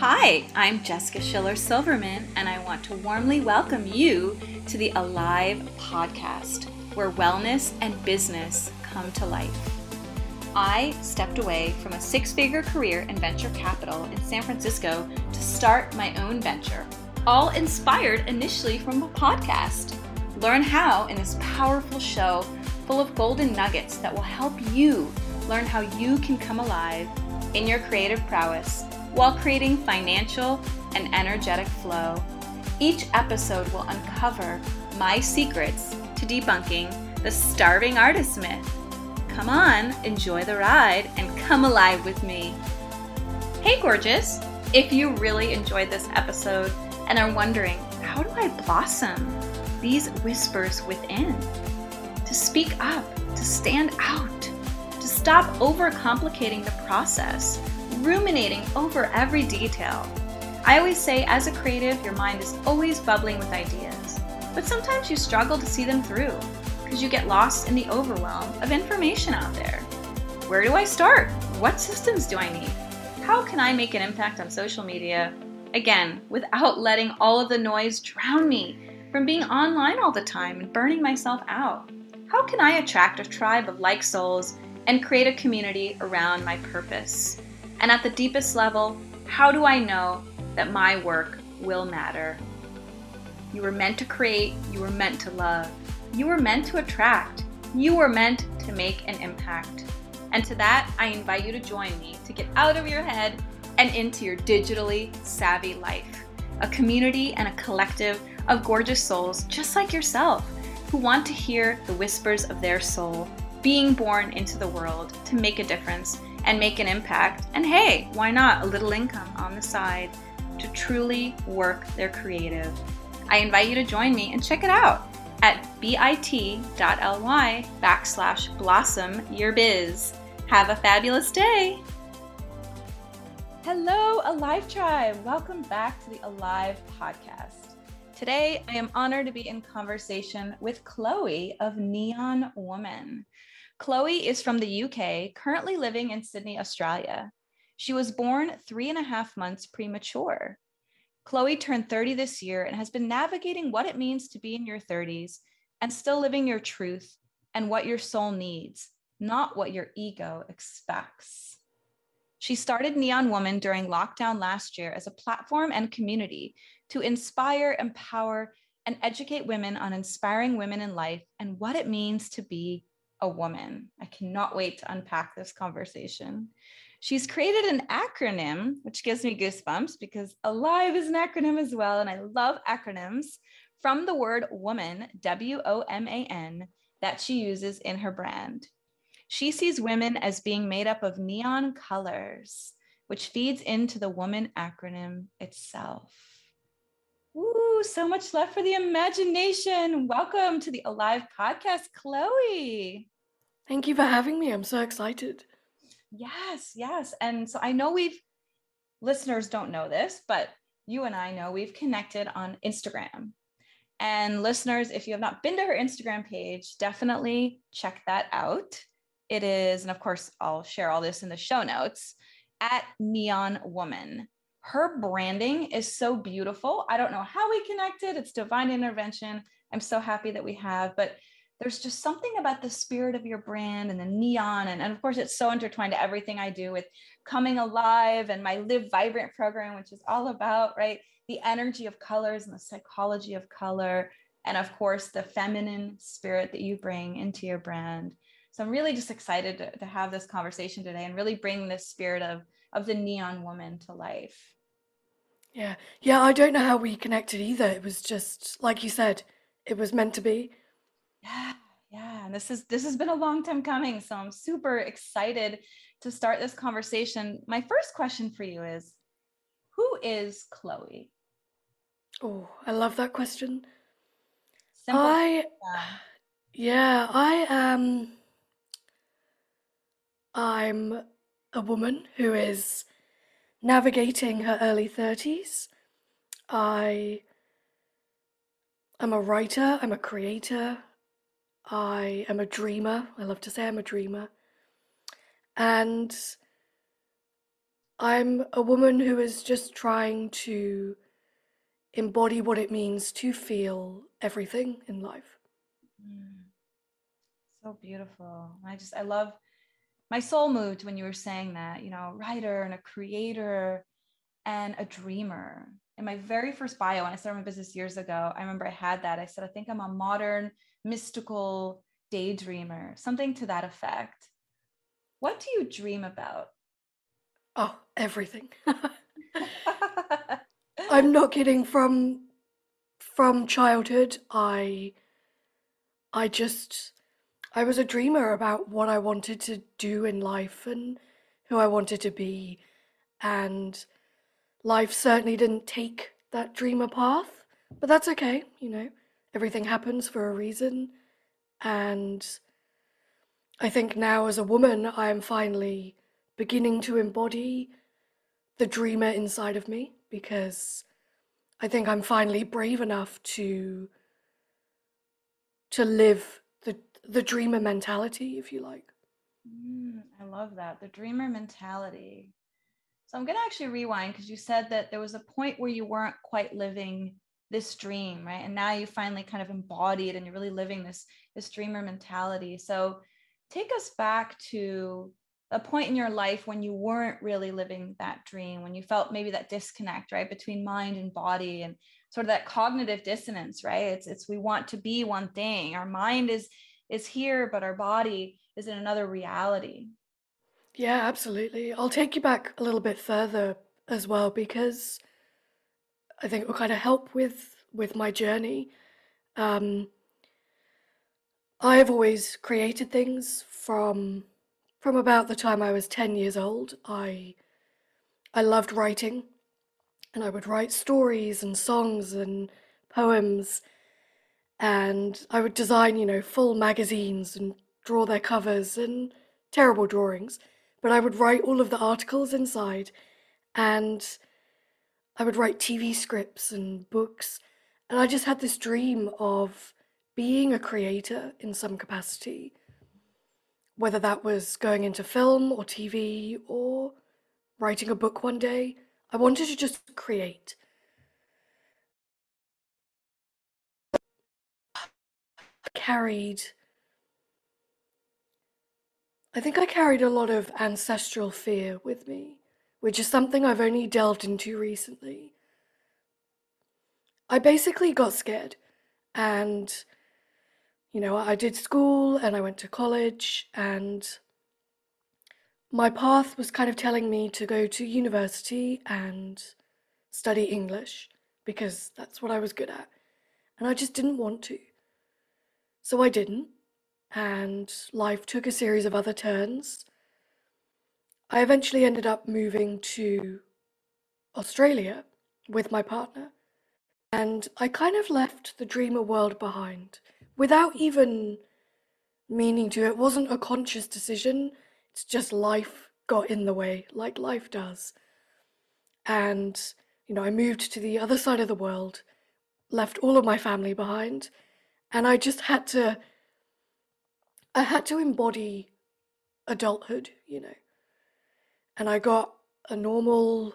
Hi, I'm Jessica Schiller Silverman, and I want to warmly welcome you to the Alive podcast, where wellness and business come to life. I stepped away from a six figure career in venture capital in San Francisco to start my own venture, all inspired initially from a podcast. Learn how in this powerful show full of golden nuggets that will help you learn how you can come alive in your creative prowess while creating financial and energetic flow. Each episode will uncover my secrets to debunking the starving artist myth. Come on, enjoy the ride, and come alive with me. Hey, gorgeous! If you really enjoyed this episode and are wondering, how do I blossom these whispers within? To speak up, to stand out, to stop overcomplicating the process ruminating over every detail. I always say, as a creative, your mind is always bubbling with ideas, but sometimes you struggle to see them through because you get lost in the overwhelm of information out there. Where do I start? What systems do I need? How can I make an impact on social media? Again, without letting all of the noise drown me from being online all the time and burning myself out. How can I attract a tribe of like souls and create a community around my purpose? And at the deepest level, how do I know that my work will matter? You were meant to create, you were meant to love, you were meant to attract, you were meant to make an impact. And to that, I invite you to join me to get out of your head and into your digitally savvy life. A community and a collective of gorgeous souls just like yourself who want to hear the whispers of their soul being born into the world to make a difference and make an impact. And hey, why not a little income on the side to truly work their creative? I invite you to join me and check it out at bit.ly backslash blossom your biz. Have a fabulous day. Hello, Alive Tribe. Welcome back to the Alive podcast. Today, I am honored to be in conversation with Chloe of Neon Woman. Chloe is from the UK, currently living in Sydney, Australia. She was born three and a half months premature. Chloe turned 30 this year and has been navigating what it means to be in your 30s and still living your truth and what your soul needs, not what your ego expects. She started Neon Woman during lockdown last year as a platform and community to inspire, empower, and educate women on inspiring women in life and what it means to be a woman. I cannot wait to unpack this conversation. She's created an acronym, which gives me goosebumps because Alive is an acronym as well. And I love acronyms from the word woman, W O M A N, that she uses in her brand. She sees women as being made up of neon colors, which feeds into the woman acronym itself. Ooh, so much left for the imagination. Welcome to the Alive podcast, Chloe. Thank you for having me. I'm so excited. Yes, yes. And so I know we've, listeners don't know this, but you and I know we've connected on Instagram. And listeners, if you have not been to her Instagram page, definitely check that out. It is, and of course, I'll share all this in the show notes at Neon Woman. Her branding is so beautiful. I don't know how we connected. It's divine intervention. I'm so happy that we have, but there's just something about the spirit of your brand and the neon. And, and of course, it's so intertwined to everything I do with coming alive and my Live Vibrant program, which is all about, right? The energy of colors and the psychology of color. And of course, the feminine spirit that you bring into your brand. So I'm really just excited to, to have this conversation today and really bring this spirit of, of the neon woman to life. Yeah. Yeah. I don't know how we connected either. It was just, like you said, it was meant to be yeah, yeah. And this is this has been a long time coming. So I'm super excited to start this conversation. My first question for you is who is Chloe? Oh, I love that question. Simple. I yeah, I am I'm a woman who is navigating her early 30s. I am a writer, I'm a creator, I am a dreamer. I love to say I'm a dreamer. And I'm a woman who is just trying to embody what it means to feel everything in life. Mm. So beautiful. I just, I love, my soul moved when you were saying that, you know, writer and a creator and a dreamer. In my very first bio, when I started my business years ago, I remember I had that. I said, I think I'm a modern, mystical daydreamer, something to that effect. What do you dream about? Oh, everything. I'm not kidding. From from childhood, I I just I was a dreamer about what I wanted to do in life and who I wanted to be, and life certainly didn't take that dreamer path. But that's okay, you know. Everything happens for a reason, and I think now as a woman, I am finally beginning to embody the dreamer inside of me because I think I'm finally brave enough to to live the the dreamer mentality, if you like. Mm, I love that the dreamer mentality. So I'm going to actually rewind because you said that there was a point where you weren't quite living this dream, right? And now you finally kind of embodied and you're really living this this dreamer mentality. So take us back to a point in your life when you weren't really living that dream, when you felt maybe that disconnect, right, between mind and body and sort of that cognitive dissonance, right? It's it's we want to be one thing. Our mind is is here, but our body is in another reality. Yeah, absolutely. I'll take you back a little bit further as well because I think it will kind of help with with my journey. Um, I've always created things from from about the time I was 10 years old, I I loved writing and I would write stories and songs and poems and I would design, you know, full magazines and draw their covers and terrible drawings, but I would write all of the articles inside and I would write TV scripts and books and I just had this dream of being a creator in some capacity whether that was going into film or TV or writing a book one day. I wanted to just create. I carried. I think I carried a lot of ancestral fear with me, which is something I've only delved into recently. I basically got scared and you know, I did school and I went to college, and my path was kind of telling me to go to university and study English because that's what I was good at. And I just didn't want to. So I didn't, and life took a series of other turns. I eventually ended up moving to Australia with my partner, and I kind of left the dreamer world behind without even meaning to. It wasn't a conscious decision. It's just life got in the way, like life does. And, you know, I moved to the other side of the world, left all of my family behind, and I just had to. I had to embody adulthood, you know. And I got a normal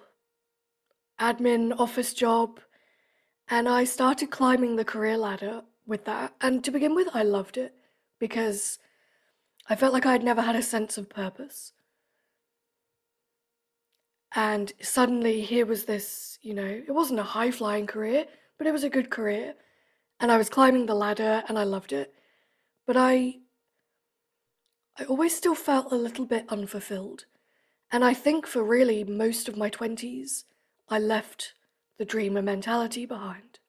admin office job, and I started climbing the career ladder with that. And to begin with, I loved it because I felt like I'd never had a sense of purpose. And suddenly, here was this, you know, it wasn't a high flying career, but it was a good career. And I was climbing the ladder and I loved it. But I, I always still felt a little bit unfulfilled. And I think for really most of my 20s, I left the dreamer mentality behind.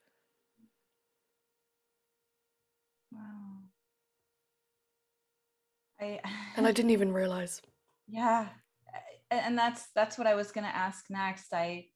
I and I didn't even realize. Yeah. And that's that's what I was going to ask next. I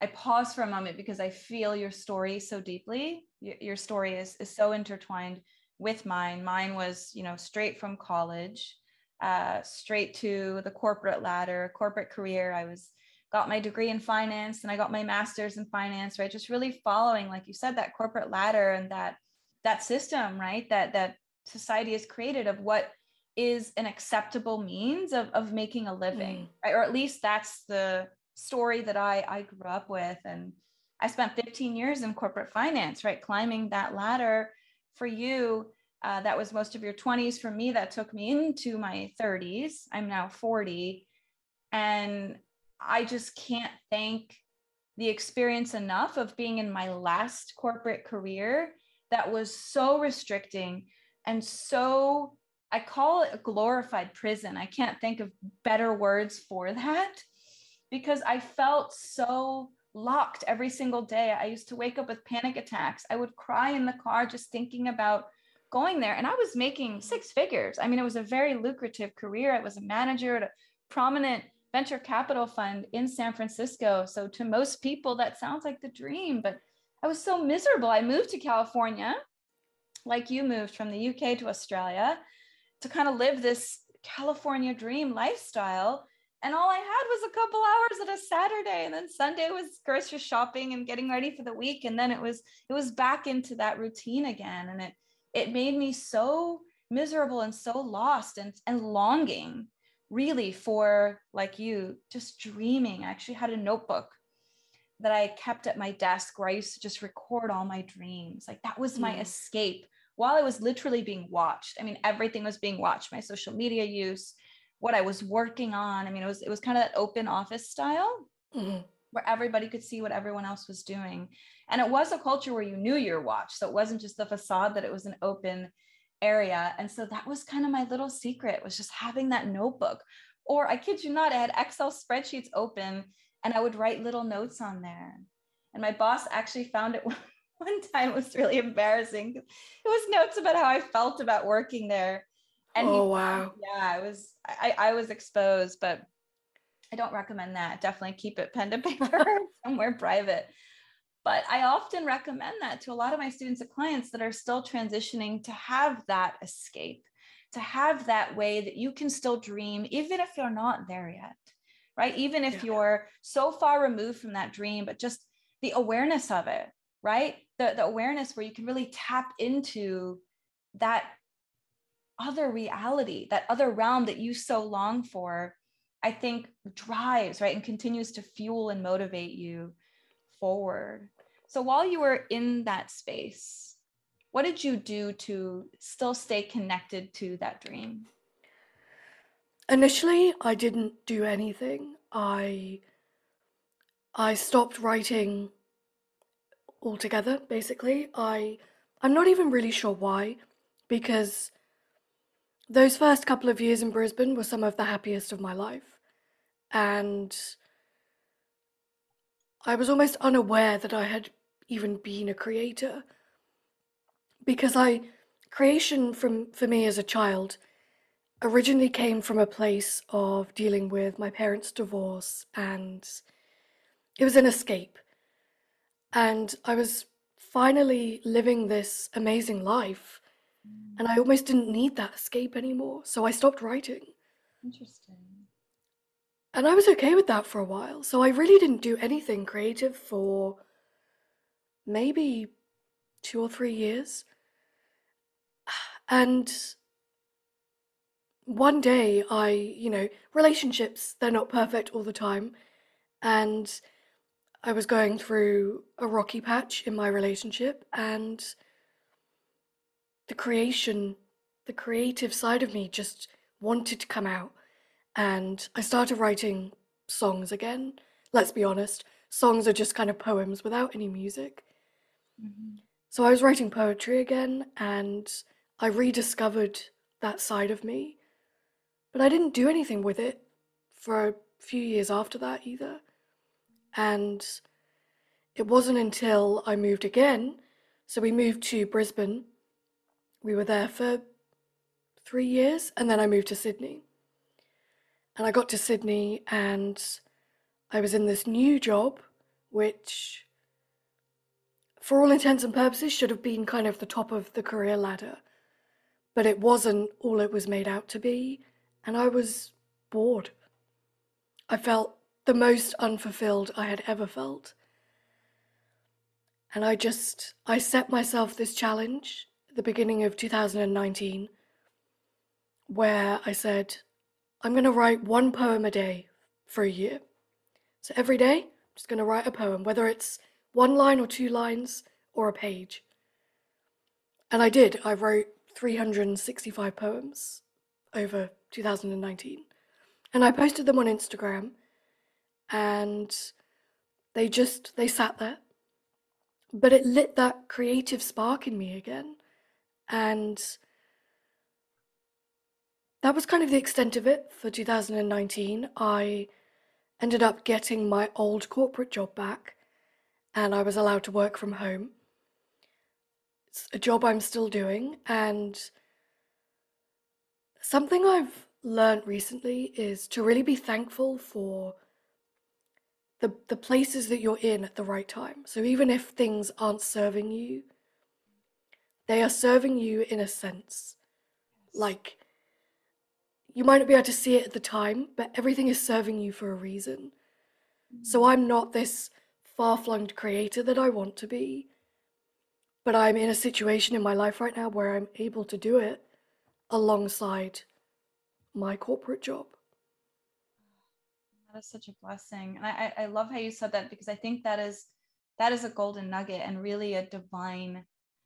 I pause for a moment because I feel your story so deeply. Your, your story is is so intertwined with mine. Mine was, you know, straight from college, uh, straight to the corporate ladder, corporate career. I was got my degree in finance and I got my master's in finance, right? Just really following, like you said, that corporate ladder and that that system, right? That that society has created of what is an acceptable means of, of making a living mm. right or at least that's the story that I, I grew up with. And I spent 15 years in corporate finance, right? Climbing that ladder for you. Uh, that was most of your 20s. For me, that took me into my 30s. I'm now 40. And I just can't thank the experience enough of being in my last corporate career that was so restricting and so I call it a glorified prison. I can't think of better words for that because I felt so locked every single day. I used to wake up with panic attacks. I would cry in the car just thinking about going there. And I was making six figures. I mean, it was a very lucrative career. I was a manager at a prominent venture capital fund in San Francisco. So to most people, that sounds like the dream, but I was so miserable. I moved to California, like you moved from the UK to Australia, to kind of live this California dream lifestyle. And all I had was a couple hours at a Saturday, and then Sunday was grocery shopping and getting ready for the week. And then it was it was back into that routine again, and it it made me so miserable and so lost and and longing really for like you just dreaming i actually had a notebook that i kept at my desk where i used to just record all my dreams like that was my mm. escape while i was literally being watched i mean everything was being watched my social media use what i was working on i mean it was it was kind of that open office style mm-hmm. where everybody could see what everyone else was doing and it was a culture where you knew your watch. so it wasn't just the facade that it was an open area. And so that was kind of my little secret was just having that notebook. Or I kid you not, I had Excel spreadsheets open and I would write little notes on there. And my boss actually found it one time. It was really embarrassing. It was notes about how I felt about working there. And oh, he, wow. Yeah, I was, I, I was exposed, but I don't recommend that. Definitely keep it pen to paper somewhere private. But I often recommend that to a lot of my students and clients that are still transitioning to have that escape, to have that way that you can still dream, even if you're not there yet, right? Even if yeah. you're so far removed from that dream, but just the awareness of it, right? The, the awareness where you can really tap into that other reality, that other realm that you so long for, I think drives, right? And continues to fuel and motivate you forward. So while you were in that space, what did you do to still stay connected to that dream? Initially, I didn't do anything. I I stopped writing altogether basically. I I'm not even really sure why because those first couple of years in Brisbane were some of the happiest of my life. And I was almost unaware that I had even been a creator because I creation from for me as a child originally came from a place of dealing with my parents' divorce and it was an escape. And I was finally living this amazing life and I almost didn't need that escape anymore. So I stopped writing. Interesting. And I was okay with that for a while. So I really didn't do anything creative for maybe two or three years. And one day I, you know, relationships, they're not perfect all the time. And I was going through a rocky patch in my relationship, and the creation, the creative side of me just wanted to come out and I started writing songs again. Let's be honest, songs are just kind of poems without any music. Mm-hmm. So I was writing poetry again and I rediscovered that side of me. But I didn't do anything with it for a few years after that either. And it wasn't until I moved again. So we moved to Brisbane. We were there for three years and then I moved to Sydney. And I got to Sydney and I was in this new job, which, for all intents and purposes, should have been kind of the top of the career ladder. But it wasn't all it was made out to be. And I was bored. I felt the most unfulfilled I had ever felt. And I just, I set myself this challenge the beginning of 2019 where I said, I'm going to write one poem a day for a year. So every day, I'm just going to write a poem, whether it's one line or two lines or a page. And I did. I wrote 365 poems over 2019. And I posted them on Instagram and they just they sat there. But it lit that creative spark in me again. And that was kind of the extent of it for 2019. I ended up getting my old corporate job back and I was allowed to work from home. It's a job I'm still doing and something I've learned recently is to really be thankful for the the places that you're in at the right time. So even if things aren't serving you, they are serving you in a sense. Like you might not be able to see it at the time, but everything is serving you for a reason. So mm. I'm not this far flung creator that I want to be, but I'm in a situation in my life right now where I'm able to do it alongside my corporate job. That is such a blessing. And I, I love how you said that because I think that is that is a golden nugget and really a divine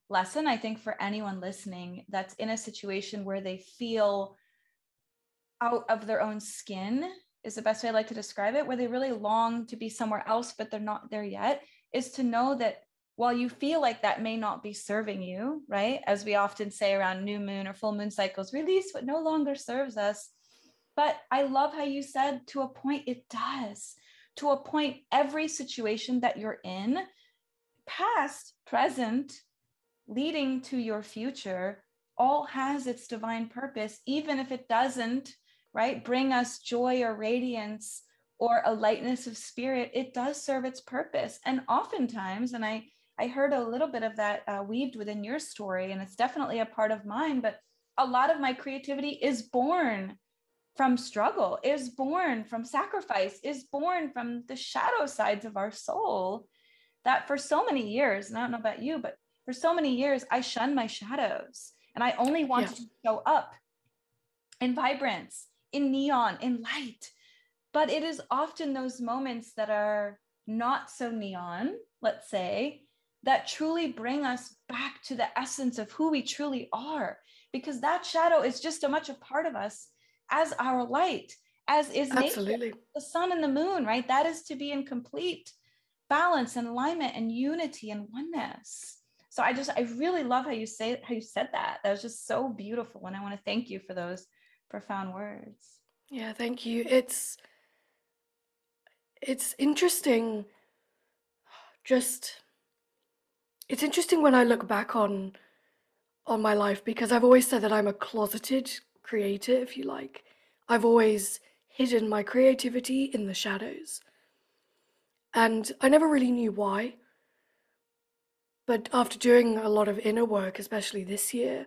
lesson. I think for anyone listening that's in a situation where they feel out of their own skin is the best way I like to describe it, where they really long to be somewhere else, but they're not there yet, is to know that while you feel like that may not be serving you, right? As we often say around new moon or full moon cycles, release what no longer serves us. But I love how you said to a point it does. To a point, every situation that you're in, past, present, leading to your future, all has its divine purpose, even if it doesn't, right, bring us joy or radiance or a lightness of spirit, it does serve its purpose. And oftentimes, and I I heard a little bit of that uh, weaved within your story, and it's definitely a part of mine. But a lot of my creativity is born from struggle, is born from sacrifice, is born from the shadow sides of our soul. That for so many years, and I don't know about you, but for so many years, I shunned my shadows and I only wanted yeah. to show up in vibrance, in neon, in light. But it is often those moments that are not so neon, let's say, that truly bring us back to the essence of who we truly are because that shadow is just as much a part of us as our light as is Absolutely. nature the sun and the moon right that is to be in complete balance and alignment and unity and oneness so i just i really love how you say how you said that that was just so beautiful and i want to thank you for those profound words yeah thank you it's it's interesting just it's interesting when I look back on on my life because I've always said that I'm a closeted creator, if you like. I've always hidden my creativity in the shadows. And I never really knew why. But after doing a lot of inner work, especially this year,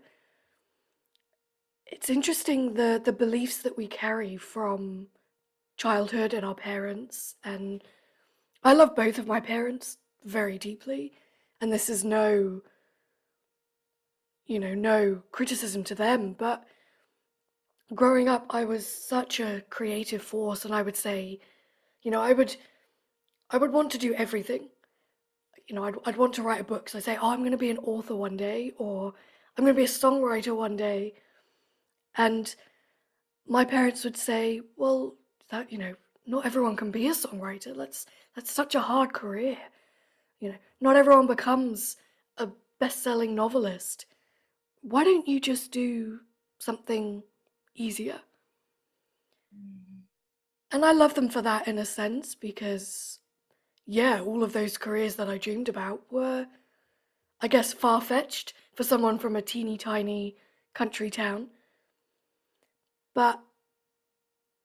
it's interesting the, the beliefs that we carry from childhood and our parents. And I love both of my parents very deeply. And this is no you know no criticism to them but growing up i was such a creative force. And i would say you know i would i would want to do everything you know i'd, I'd want to write a book so i say oh i'm going to be an author one day or i'm going to be a songwriter one day and my parents would say well that you know not everyone can be a songwriter that's that's such a hard career you know, not everyone becomes a best selling novelist. Why don't you just do something easier? Mm-hmm. And I love them for that in a sense because, yeah, all of those careers that I dreamed about were, I guess, far fetched for someone from a teeny tiny country town. But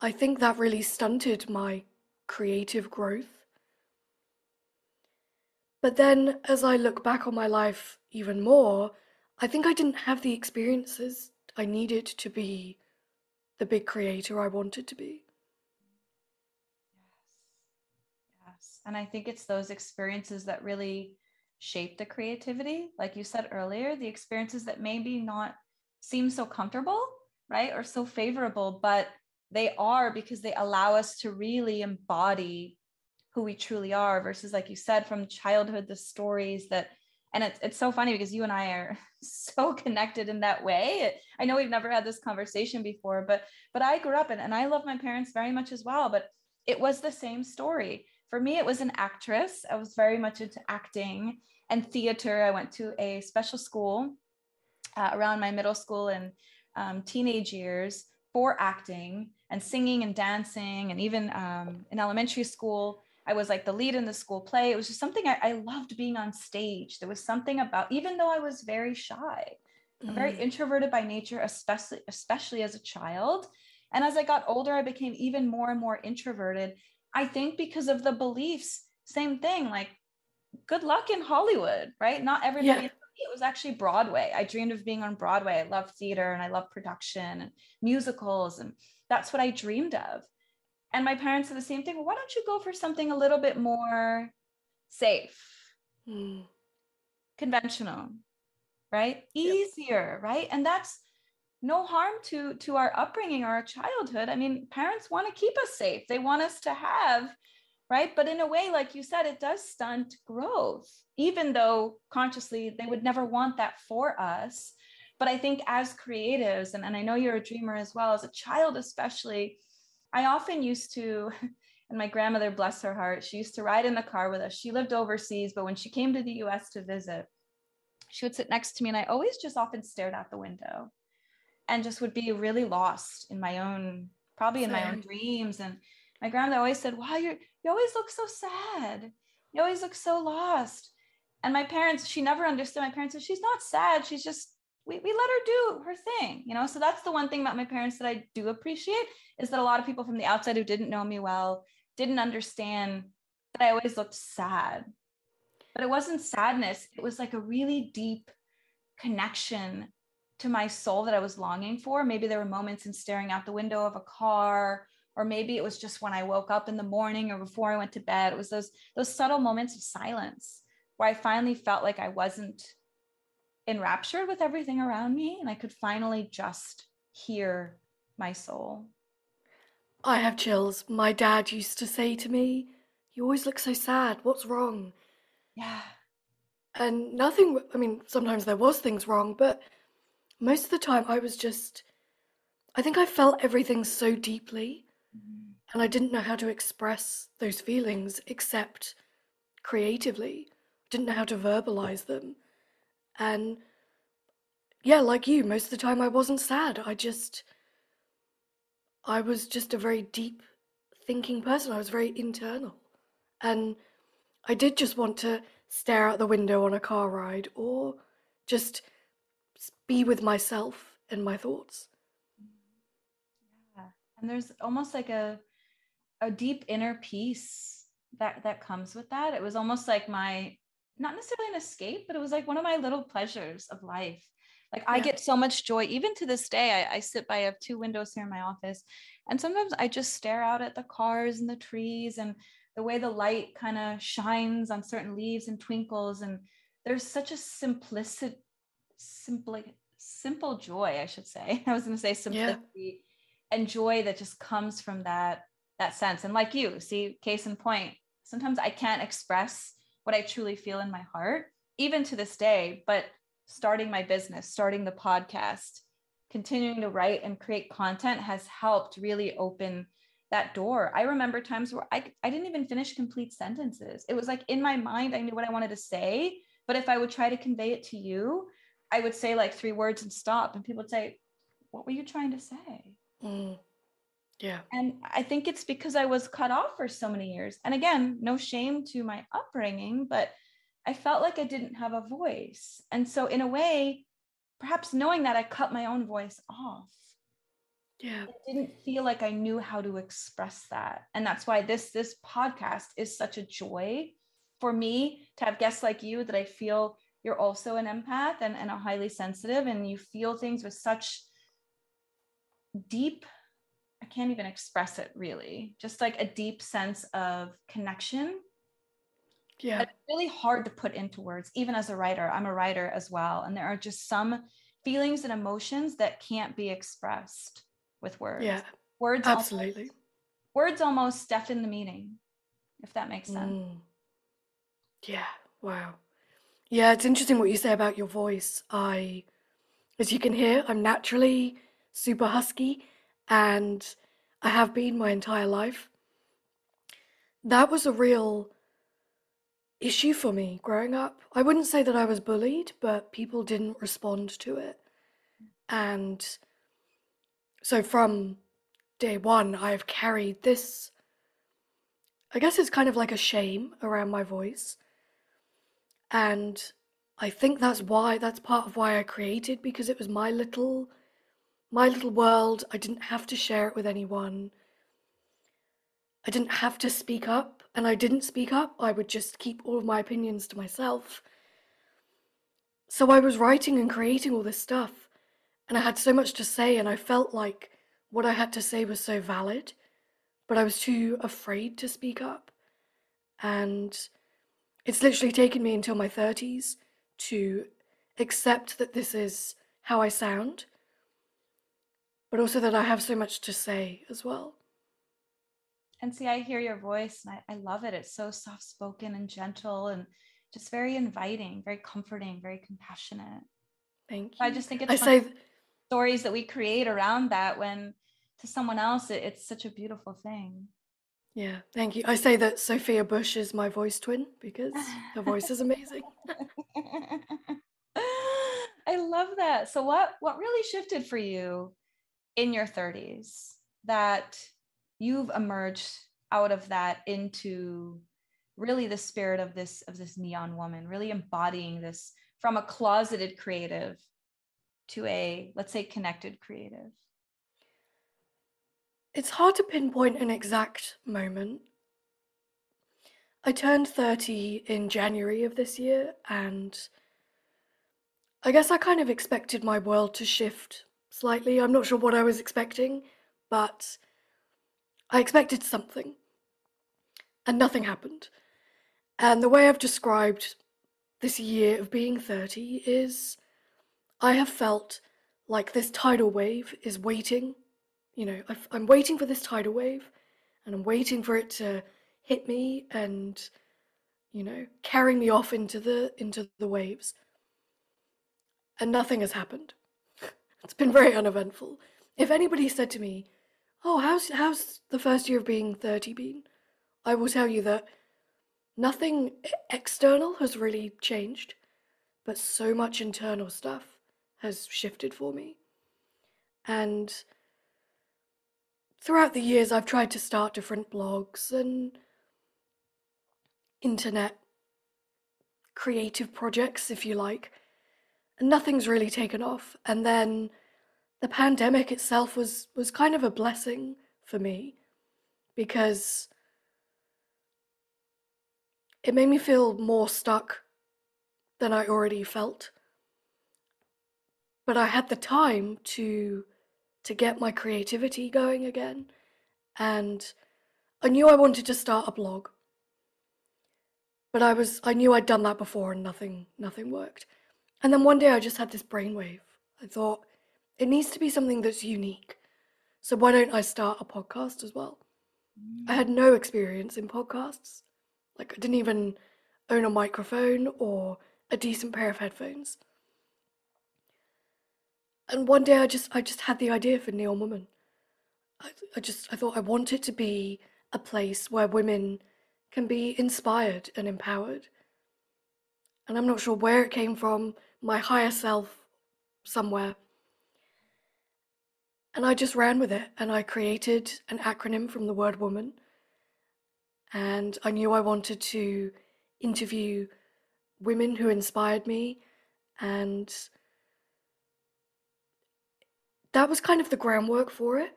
I think that really stunted my creative growth but then, as I look back on my life even more, I think I didn't have the experiences I needed to be the big creator I wanted to be. Yes. Yes. And I think it's those experiences that really shape the creativity. Like you said earlier, the experiences that maybe not seem so comfortable, right? Or so favorable, but they are because they allow us to really embody who we truly are versus like you said from childhood the stories that and it's, it's so funny because you and i are so connected in that way i know we've never had this conversation before but but i grew up and, and i love my parents very much as well but it was the same story for me it was an actress i was very much into acting and theater i went to a special school uh, around my middle school and um, teenage years for acting and singing and dancing and even um, in elementary school I was like the lead in the school play. It was just something I, I loved being on stage. There was something about, even though I was very shy, mm. very introverted by nature, especially especially as a child. And as I got older, I became even more and more introverted. I think because of the beliefs. Same thing, like good luck in Hollywood, right? Not everybody. Yeah. It was actually Broadway. I dreamed of being on Broadway. I love theater and I love production and musicals, and that's what I dreamed of and my parents said the same thing well, why don't you go for something a little bit more safe mm. conventional right easier right and that's no harm to to our upbringing or our childhood. I mean parents want to keep us safe. They want us to have right? But in a way like you said it does stunt growth even though consciously they would never want that for us. But i think as creatives and, and i know you're a dreamer as well as a child especially I often used to, and my grandmother, bless her heart, she used to ride in the car with us. She lived overseas, but when she came to the US to visit, she would sit next to me, and I always just often stared out the window and just would be really lost in my own, probably in Same. my own dreams. And my grandmother always said, Wow, you you always look so sad. You always look so lost. And my parents, she never understood. My parents said, She's not sad. She's just we, we let her do her thing, you know? So that's the one thing about my parents that I do appreciate is that a lot of people from the outside who didn't know me well didn't understand that I always looked sad. But it wasn't sadness, it was like a really deep connection to my soul that I was longing for. Maybe there were moments in staring out the window of a car, or maybe it was just when I woke up in the morning or before I went to bed. It was those those subtle moments of silence where I finally felt like I wasn't enraptured with everything around me and I could finally just hear my soul. I have chills. My dad used to say to me, You always look so sad. What's wrong? Yeah. And nothing, I mean, sometimes there was things wrong, but most of the time I was just, I think I felt everything so deeply mm-hmm. and I didn't know how to express those feelings except creatively. Didn't know how to verbalize them. And yeah, like you, most of the time I wasn't sad. I just, I was just a very deep thinking person. I was very internal. And I did just want to stare out the window on a car ride or just be with myself and my thoughts. Yeah. And there's almost like a a deep inner peace that that comes with that. It was almost like my not necessarily an escape, but it was like one of my little pleasures of life. Like yeah. I get so much joy, even to this day. I, I sit by, I have two windows here in my office, and sometimes I just stare out at the cars and the trees and the way the light kind of shines on certain leaves and twinkles. And there's such a simplicity, simply simple joy, I should say. I was going to say simplicity yeah. and joy that just comes from that that sense. And like you, see, case in point, sometimes I can't express what I truly feel in my heart, even to this day. But starting my business, starting the podcast, continuing to write and create content has helped really open that door. I remember times where I, I didn't even finish complete sentences. It was like in my mind, I knew what I wanted to say. But if I would try to convey it to you, I would say like three words and stop. And people would say, What were you trying to say? Mm. Yeah. And I think it's because I was cut off for so many years. And again, no shame to my upbringing, but I felt like I didn't have a voice. And so, in a way, perhaps knowing that I cut my own voice off. Yeah. I didn't feel like I knew how to express that. And that's why this this podcast is such a joy for me to have guests like you that I feel you're also an empath and, and a highly sensitive and you feel things with such deep I can't even express it really. Just like a deep sense of connection. Yeah. It's really hard to put into words, even as a writer. I'm a writer as well. And there are just some feelings and emotions that can't be expressed with words. Yeah. Words absolutely. Almost, words almost deafen the meaning. if that makes sense. Mm. Yeah, wow. Yeah, it's interesting what you say about your voice. I, as you can hear, I'm naturally super husky and I have been my entire life. That was a real issue for me growing up. I wouldn't say that I was bullied, but people didn't respond to it. And so from day one, I've carried this. I guess it's kind of like a shame around my voice. And I think that's why, that's part of why I created, because it was my little, my little world. I didn't have to share it with anyone. I didn't have to speak up, and I didn't speak up. I would just keep all of my opinions to myself. So I was writing and creating all this stuff, and I had so much to say, and I felt like what I had to say was so valid, but I was too afraid to speak up. And it's literally taken me until my 30s to accept that this is how I sound, but also that I have so much to say as well. And see, I hear your voice and I, I love it. It's so soft spoken and gentle and just very inviting, very comforting, very compassionate. Thank you. I just think it's I say th- stories that we create around that when to someone else it, it's such a beautiful thing. Yeah, thank you. I say that Sophia Bush is my voice twin because her voice is amazing. I love that. So what what really shifted for you in your 30s that you've emerged out of that into really the spirit of this of this neon woman really embodying this from a closeted creative to a let's say connected creative it's hard to pinpoint an exact moment i turned 30 in january of this year and i guess i kind of expected my world to shift slightly i'm not sure what i was expecting but I expected something, and nothing happened. And the way I've described this year of being 30 is I have felt like this tidal wave is waiting. You know, i am waiting for this tidal wave, and I'm waiting for it to hit me and, you know, carry me off into the into the waves. And nothing has happened. it's been very uneventful. If anybody said to me, Oh, how's how's the first year of being 30 been? I will tell you that nothing external has really changed, but so much internal stuff has shifted for me. And throughout the years, I've tried to start different blogs and internet creative projects, if you like, and nothing's really taken off. And then the pandemic itself was was kind of a blessing for me because it made me feel more stuck than I already felt. But I had the time to to get my creativity going again and I knew I wanted to start a blog. But I was I knew I'd done that before and nothing nothing worked. And then one day I just had this brainwave. I thought it needs to be something that's unique. So why don't I start a podcast as well? Mm. I had no experience in podcasts. Like I didn't even own a microphone or a decent pair of headphones. And one day I just I just had the idea for Neon Woman. I, I just I thought I want it to be a place where women can be inspired and empowered. And I'm not sure where it came from, my higher self somewhere and I just ran with it and I created an acronym from the word woman. And I knew I wanted to interview women who inspired me. And that was kind of the groundwork for it.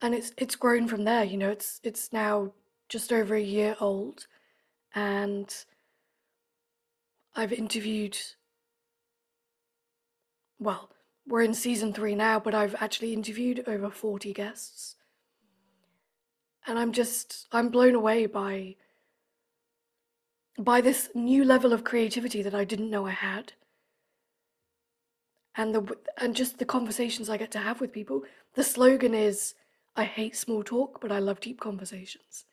And it's it's grown from there, you know, it's it's now just over a year old and I've interviewed well, we're in season three now, but I've actually interviewed over 40 guests. And I'm just, I'm blown away by by this new level of creativity that I didn't know I had. And the and just the conversations I get to have with people. The slogan is I hate small talk, but I love deep conversations.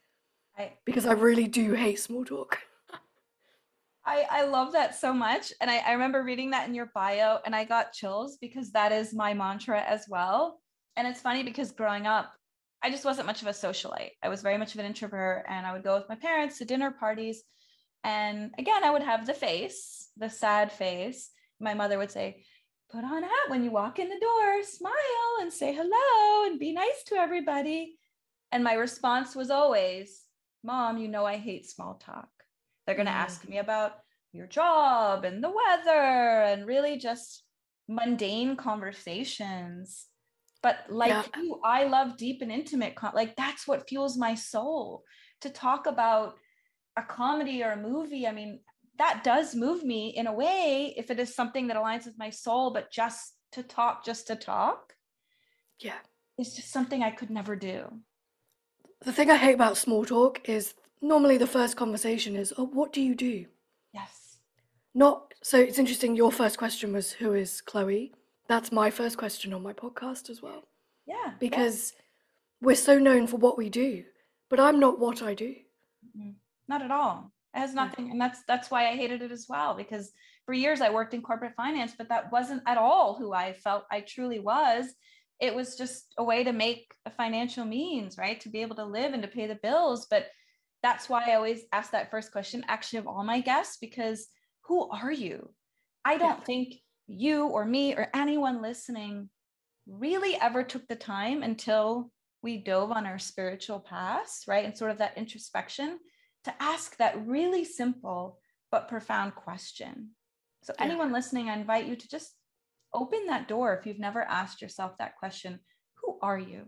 I, because I really do hate small talk. I, I love that so much. And I, I remember reading that in your bio and I got chills because that is my mantra as well. And it's funny because growing up, I just wasn't much of a socialite. I was very much of an introvert and I would go with my parents to dinner parties. And again, I would have the face, the sad face. My mother would say, put on a hat when you walk in the door, smile and say hello and be nice to everybody. And my response was always, Mom, you know I hate small talk. They're going to mm. ask me about your job and the weather and really just mundane conversations. But like yeah. you, I love deep and intimate, con- like that's what fuels my soul to talk about a comedy or a movie. I mean, that does move me in a way if it is something that aligns with my soul, but just to talk, just to talk. Yeah. It's just something I could never do. The thing I hate about small talk is normally the first conversation is, "Oh, what do you do?" Yes. Not so. It's interesting. Your first question was, "Who is Chloe?" That's my first question on my podcast as well. Yeah. Because yeah. we're so known for what we do, but I'm not what I do. Mm-hmm. Not at all. It has nothing, and that's that's why I hated it as well. Because for years I worked in corporate finance, but that wasn't at all who I felt I truly was it was just a way to make a financial means, right? To be able to live and to pay the bills. But that's why I always ask that first question, actually, of all my guests, because who are you? I don't think you or me or anyone listening really ever took the time until we dove on our spiritual path, right? And sort of that introspection to ask that really simple but profound question. So, anyone listening, I invite you to just open that door if you've never asked yourself that question who are you?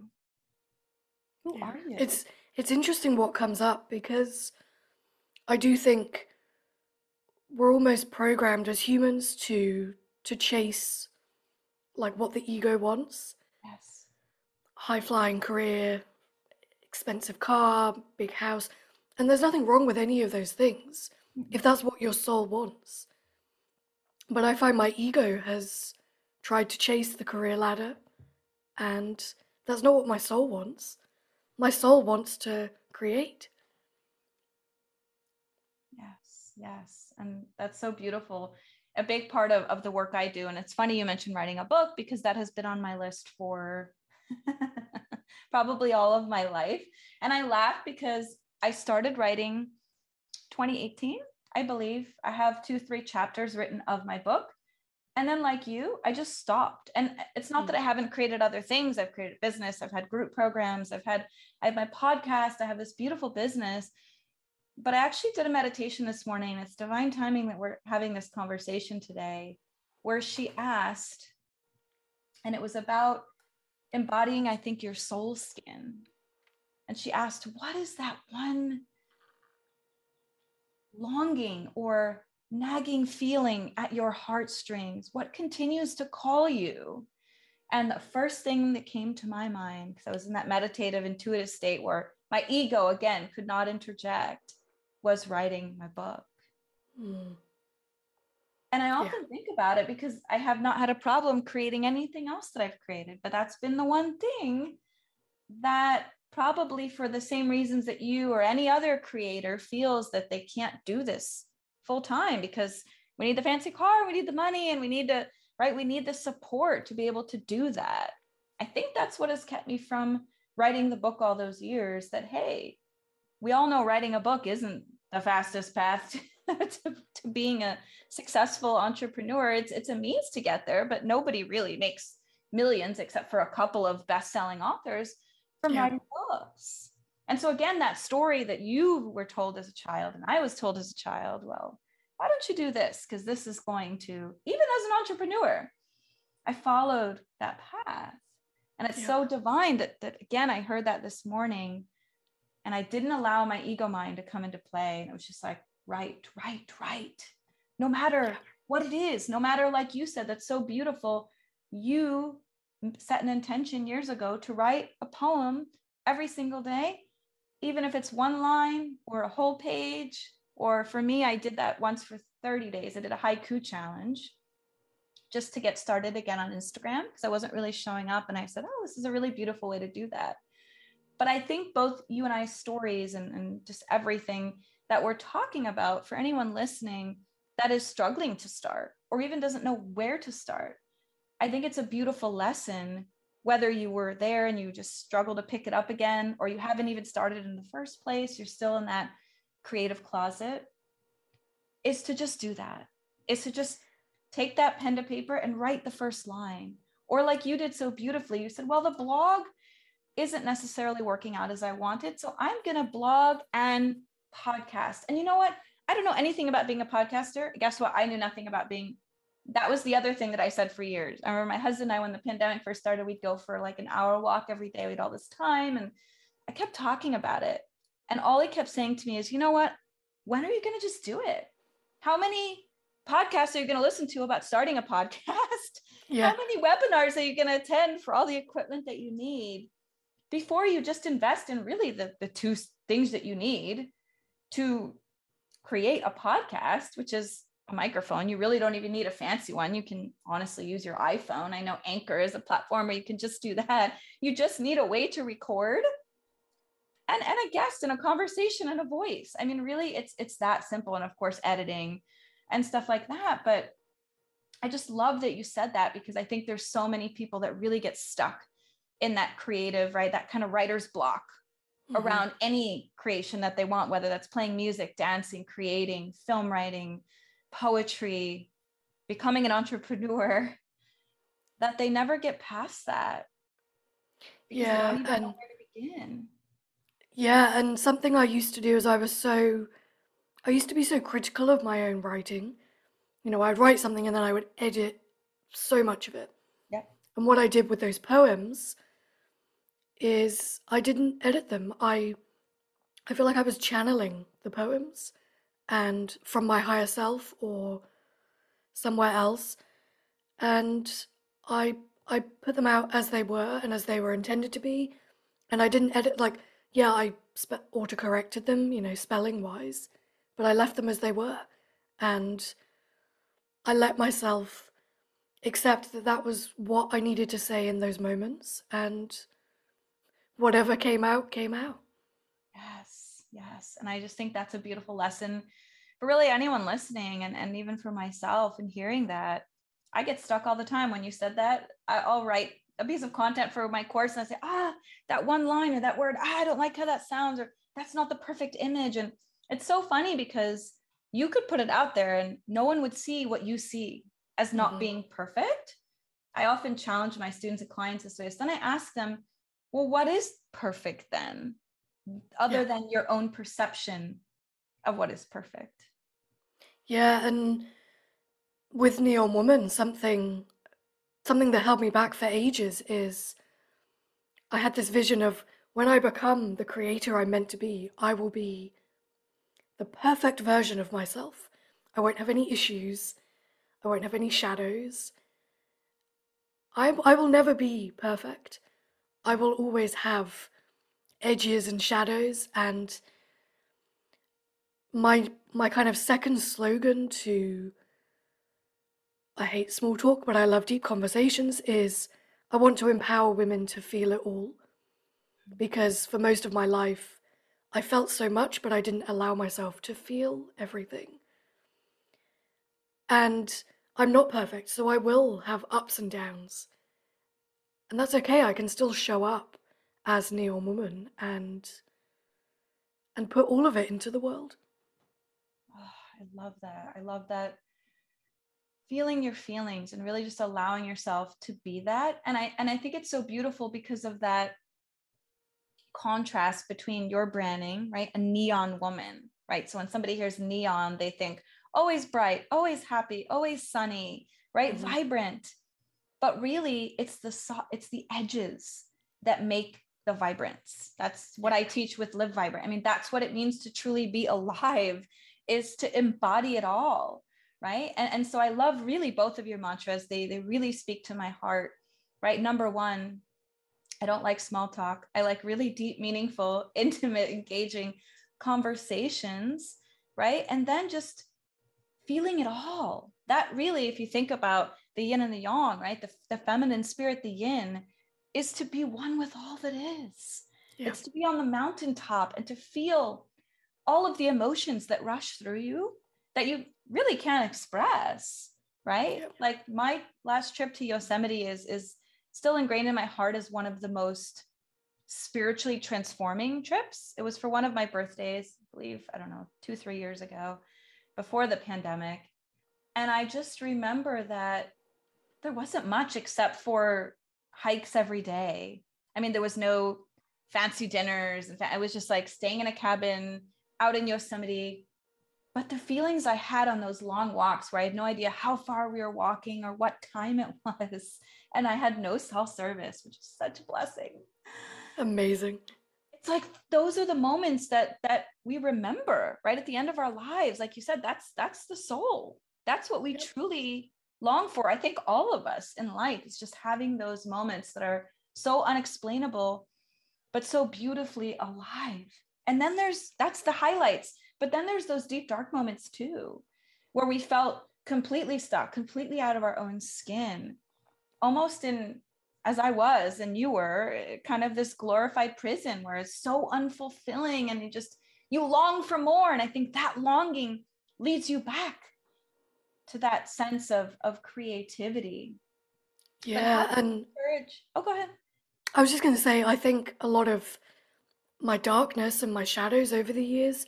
Who yeah. are you? It's it's interesting what comes up because i do think we're almost programmed as humans to to chase like what the ego wants. Yes. High flying career expensive car big house and there's nothing wrong with any of those things mm. if that's what your soul wants but i find my ego has tried to chase the career ladder, and that's not what my soul wants. My soul wants to create. Yes, yes. And that's so beautiful. A big part of, of the work I do, and it's funny you mentioned writing a book because that has been on my list for probably all of my life. And I laugh because I started writing 2018, I believe. I have two, three chapters written of my book. And then like you i just stopped. And it's not that i mm. haven't created other things. I've created business. I've had group programs. I've had i have my podcast. I have this beautiful business. But i actually did a meditation this morning. It's divine timing that we're having this conversation today where she asked and it was about embodying i think your soul skin and she asked what is that one longing or nagging feeling at your heartstrings? What continues to call you? And the first thing that came to my mind, because I was in that meditative, intuitive state where my ego, again, could not interject, was writing my book. Mm. And I often yeah. think about it because I have not had a problem creating anything else that I've created, but that's been the one thing that probably for the same reasons that you or any other creator feels that they can't do this full time because we need the fancy car, we need the money, and we need to, right? We need the support to be able to do that. I think that's what has kept me from writing the book all those years that, hey, we all know writing a book isn't the fastest path to, to being a successful entrepreneur. It's, it's a means to get there, but nobody really makes millions except for a couple of best-selling authors from yeah. writing books. And so, again, that story that you were told as a child and I was told as a child, well, why don't you do this? Because this is going to, even as an entrepreneur, I followed that path. And it's yeah. so divine that, that, again, I heard that this morning and I didn't allow my ego mind to come into play. And it was just like, right, right, right. No matter what it is, no matter, like you said, that's so beautiful. You set an intention years ago to write a poem every single day even if it's one line or a whole page, or for me, I did that once for 30 days. I did a haiku challenge just to get started again on Instagram because I wasn't really showing up. And I said, oh, this is a really beautiful way to do that. but I think both you and I's stories and, and just everything that we're talking about for anyone listening that is struggling to start or even doesn't know where to start, I think it's a beautiful lesson whether you were there and you just struggle to pick it up again or you haven't even started in the first place you're still in that creative closet is to just do that. Is to just take that pen to paper and write the first line. Or like you did so beautifully you said well the blog isn't necessarily working out as i wanted so i'm going to blog and podcast. And you know what? I don't know anything about being a podcaster. Guess what? I knew nothing about being that was the other thing that I said for years. I remember my husband and I, when the pandemic first started, we'd go for like an hour walk every day. We had all this time. And I kept talking about it. And all he kept saying to me is, you know what? When are you going to just do it? How many podcasts are you going to listen to about starting a podcast? Yeah. How many webinars are you going to attend for all the equipment that you need before you just invest in really the, the two things that you need to create a podcast, which is a microphone. You really don't even need a fancy one. You can honestly use your iPhone. I know Anchor is a platform where you can just do that. You just need a way to record and, and a guest and a conversation and a voice. I mean, really, it's it's that simple. And of course, editing and stuff like that. But I just love that you said that because I think there's so many people that really get stuck in that creative, right? That kind of writer's block mm-hmm. around any creation that they want, whether that's playing music, dancing, creating, film writing, poetry, becoming an entrepreneur, that they never get past that. Yeah, and begin. Yeah, and something I used to do is I was so I used to be so critical of my own writing. You know, I'd write something and then I would edit so much of it. Yeah. And what I did with those poems is I didn't edit them. I I feel like I was channeling the poems and from my higher self or somewhere else. And I I put them out as they were and as they were intended to be. And I didn't edit like yeah, I spe- auto corrected them, you know, spelling wise, but I left them as they were. And I let myself accept that that was what I needed to say in those moments. And whatever came out, came out. Yes. And I just think that's a beautiful lesson for really anyone listening and, and even for myself and hearing that. I get stuck all the time when you said that. I, will write a piece of content for my course and I say, ah, that one line or that word, ah, I don't like how that sounds, or that's not the perfect image. And it's so funny because you could put it out there and no one would see what you see as not mm-hmm. being perfect. I often challenge my students and clients this way. So then I ask them, well, what is perfect then, other yeah. than your own perception of what is perfect? Yeah, and with Neon Woman, something something that held me back for ages is I had this vision of when I become the creator I'm meant to be, I will be the perfect version of myself. I won't have any issues. I won't have any shadows. I, I will never be perfect. I will always have edges and shadows and my my kind of second slogan to I hate small talk but I love deep conversations is I want to empower women to feel it all because for most of my life I felt so much but I didn't allow myself to feel everything. And I'm not perfect, so I will have ups and downs. And that's okay. I can still show up as Neon Woman and and put all of it into the world. I love that. I love that feeling your feelings and really just allowing yourself to be that. And I and I think it's so beautiful because of that contrast between your branding, right? A neon woman, right? So when somebody hears neon, they think always bright, always happy, always sunny, right? Mm-hmm. Vibrant. But really, it's the so- it's the edges that make the vibrance. That's what I teach with Live Vibrant. I mean, that's what it means to truly be alive is to embody it all right? And, and so i love really both of your mantras. They they really speak to my heart right? Number one i don't like small talk. I like really deep meaningful intimate engaging conversations right? And then just feeling it all. That really if you think about the yin and the yang right? The, the feminine spirit the yin is to be one with all that is Yeah. It's to be on the mountaintop and to feel all of the emotions that rush through you that you really can't express, right? Yeah. Like my last trip to Yosemite is is still ingrained in my heart as one of the most spiritually transforming trips. It was for one of my birthdays, I believe, I don't know, 2 3 years ago before the pandemic. And I just remember that there wasn't much except for hikes every day. I mean, there was no fancy dinners. In fact, I was just like staying in a cabin out in Yosemite. But the feelings I had on those long walks where I had no idea how far we were walking or what time it was. And I had no cell service, which is such a blessing. Amazing. It's like those are the moments that that we remember right at the end of our lives. Like you said, that's that's the soul. That's what we yep. truly long for. I think all of us in life is just having those moments that are so unexplainable, but so beautifully alive. And then there's that's the highlights. But then there's those deep, dark moments too, where we felt completely stuck, completely out of our own skin, almost in, as I was and you were, kind of this glorified prison where it's so unfulfilling and you just, you long for more. And I think that longing leads you back to that sense of of creativity. Yeah and courage oh go ahead. I was just going to say i think a lot of my darkness and my shadows over the years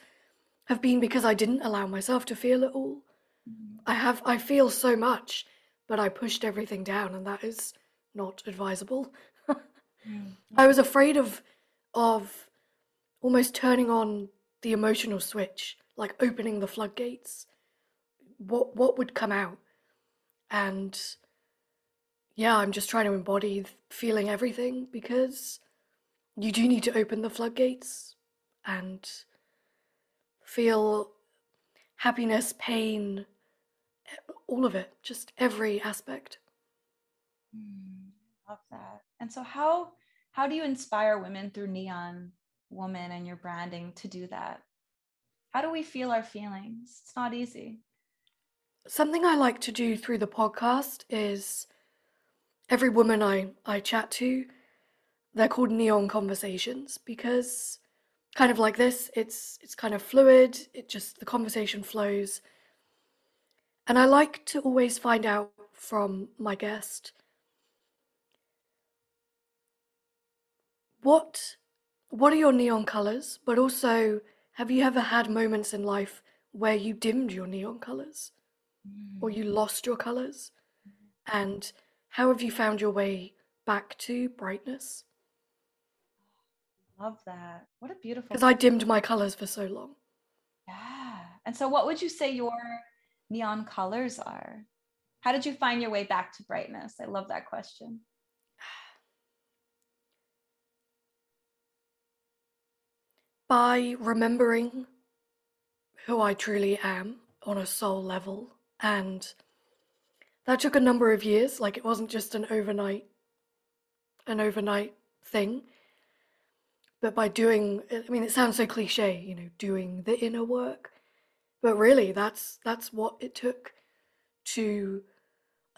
have been because i didn't allow myself to feel it all. Mm-hmm. i have i feel so much but i pushed everything down and that is not advisable. Mm-hmm. i was afraid of of almost turning on the emotional switch like opening the floodgates what what would come out? And yeah i'm just trying to embody feeling everything because you do need to open the floodgates and feel happiness pain all of it just every aspect. Mm, love that. And so how how do you inspire women through neon woman and your branding to do that? How do we feel our feelings? It's not easy Something I like to do through the podcast is every woman I, I chat to, they're called neon conversations because kind of like this, it's it's kind of fluid, it just the conversation flows. And I like to always find out from my guest what what are your neon colors, but also have you ever had moments in life where you dimmed your neon colors? Or you mm. lost your colors? And how have you found your way back to brightness? Love that. What a beautiful. Because I dimmed my colors for so long. Yeah. And so, what would you say your neon colors are? How did you find your way back to brightness? I love that question. By remembering who I truly am on a soul level and that took a number of years. Like it wasn't just an overnight, an overnight thing. But by doing, I mean, it sounds so cliche, you know, doing the inner work. But really, that's that's what it took to,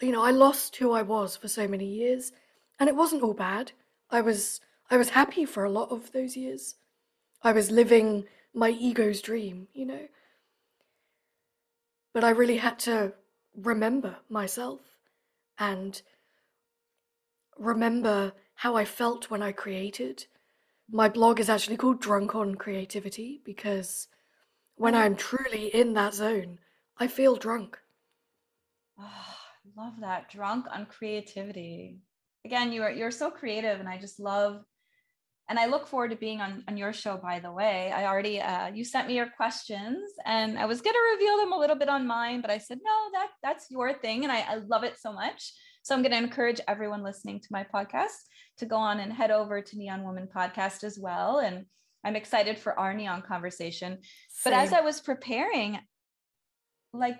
you know, I lost who I was for so many years, and it wasn't all bad. I was I was happy for a lot of those years. I was living my ego's dream, you know. But I really had to remember myself and remember how I felt when I created. My blog is actually called Drunk on Creativity because when I'm truly in that zone, I feel drunk. Oh, love that. Drunk on creativity. Again, you're you're so creative and I just love and I look forward to being on, on your show, by the way. I already, uh, you sent me your questions and I was going to reveal them a little bit on mine, but I said, no, that that's your thing. And I, I love it so much. So I'm going to encourage everyone listening to my podcast to go on and head over to Neon Woman podcast as well. And I'm excited for our neon conversation. Same. But as I was preparing, like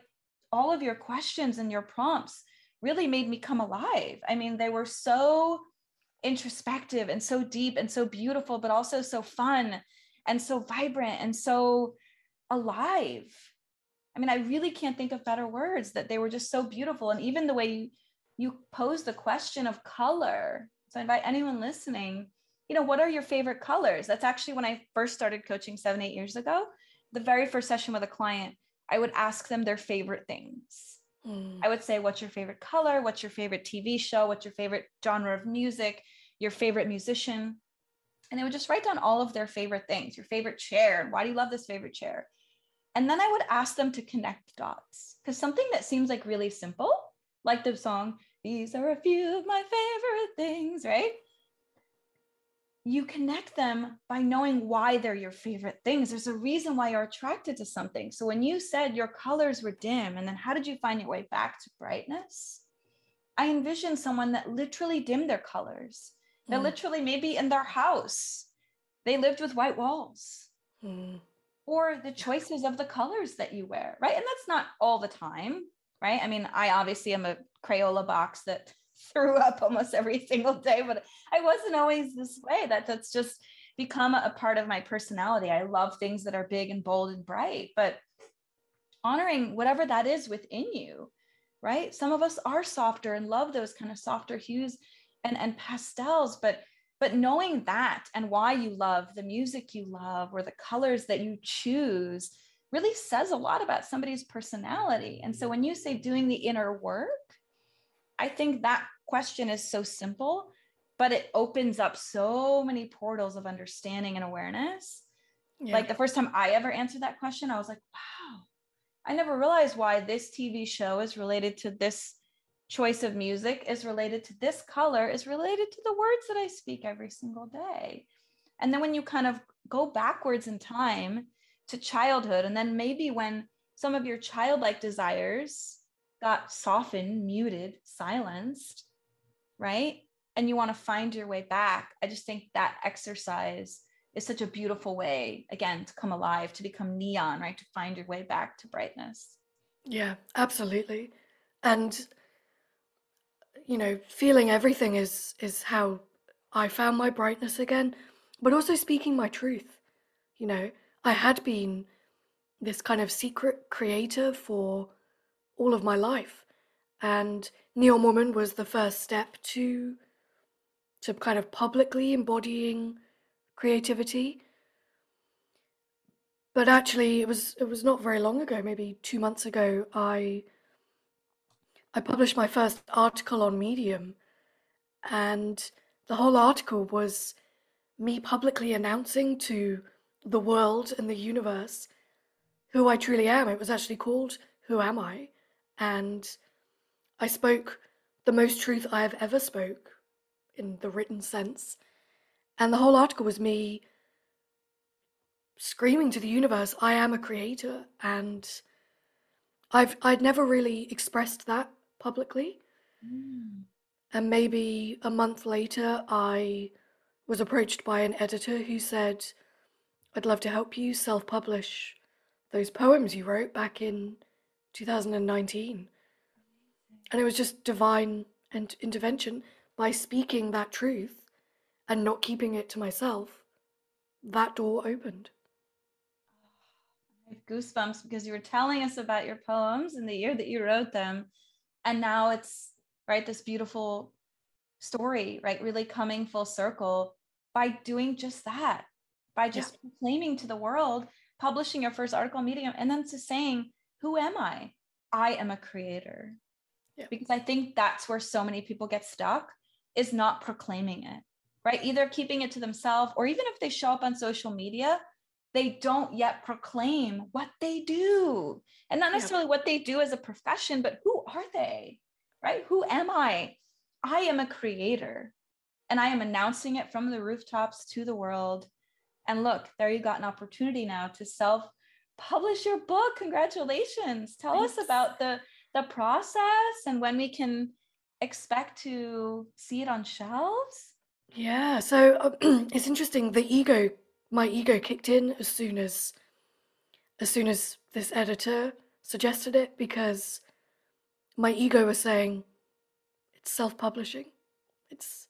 all of your questions and your prompts really made me come alive. I mean, they were so introspective and so deep and so beautiful, but also so fun and so vibrant and so alive. I mean, I really can't think of better words that they were just so beautiful. And even the way you, you pose the question of color. So I invite anyone listening you know, what are your favorite colors? That's actually when I first started coaching seven, eight years ago. The very first session with a client, I would ask them their favorite things. Mm. I would say, What's your favorite color? What's your favorite TV show? What's your favorite genre of music? Your favorite musician? And they would just write down all of their favorite things, your favorite chair. Why do you love this favorite chair? And then I would ask them to connect dots because something that seems like really simple, like the song, These are a few of my favorite things, right? You connect them by knowing why they're your favorite things. There's a reason why you're attracted to something. So when you said your colors were dim, and then how did you find your way back to brightness? I envisioned someone that literally dimmed their colors, that mm. literally maybe in their house, they lived with white walls. Mm or the choices of the colors that you wear, right? And that's not all the time, right? I mean, I obviously am a Crayola box that threw up almost every single day, but I wasn't always this way. That that's just become a part of my personality. I love things that are big and bold and bright, but honoring whatever that is within you, right? Some of us are softer and love those kind of softer hues and and pastels, but but knowing that and why you love the music you love or the colors that you choose really says a lot about somebody's personality. And so when you say doing the inner work, I think that question is so simple, but it opens up so many portals of understanding and awareness. Yeah. Like the first time I ever answered that question, I was like, wow, I never realized why this TV show is related to this choice of music is related to this color is related to the words that I speak every single day. And then when you kind of go backwards in time to childhood, and then maybe when some of your childlike desires got softened, muted, silenced, right? And you want to find your way back. I just think that exercise is such a beautiful way, again, to come alive, to become neon, right? To find your way back to brightness. Yeah, absolutely. And you know, feeling everything is is how I found my brightness again, but also speaking my truth. You know, I had been this kind of secret creator for all of my life, and Neon Woman was the first step to to kind of publicly embodying creativity. But actually, it was it was not very long ago, maybe two months ago. I I published my first article on Medium, and the whole article was me publicly announcing to the world and the universe who I truly am. It was actually called Who Am I? And I spoke the most truth I have ever spoke in the written sense. And the whole article was me screaming to the universe, I am a creator. And I've I'd never really expressed that publicly. Mm. And maybe a month later, I was approached by an editor who said, I'd love to help you self publish those poems you wrote back in 2019. And it was just divine and intervention by speaking that truth and not keeping it to myself. That door opened. I have goosebumps because you were telling us about your poems and the year that you wrote them and now it's right this beautiful story right really coming full circle by doing just that by just yeah. proclaiming to the world publishing your first article medium and then to saying who am i i am a creator yeah. because i think that's where so many people get stuck is not proclaiming it right either keeping it to themselves or even if they show up on social media they don't yet proclaim what they do. And not necessarily yeah. what they do as a profession but who are they right? Who am i? I am a creator and i am announcing it from the rooftops to the world. And look there you got an opportunity now to self publish your book. Congratulations. Tell Thanks. us about the the process and when we can expect to see it on shelves. Yeah so uh, it's interesting the ego my ego kicked in as soon as as soon as this editor suggested it because my ego was saying it's self-publishing. It's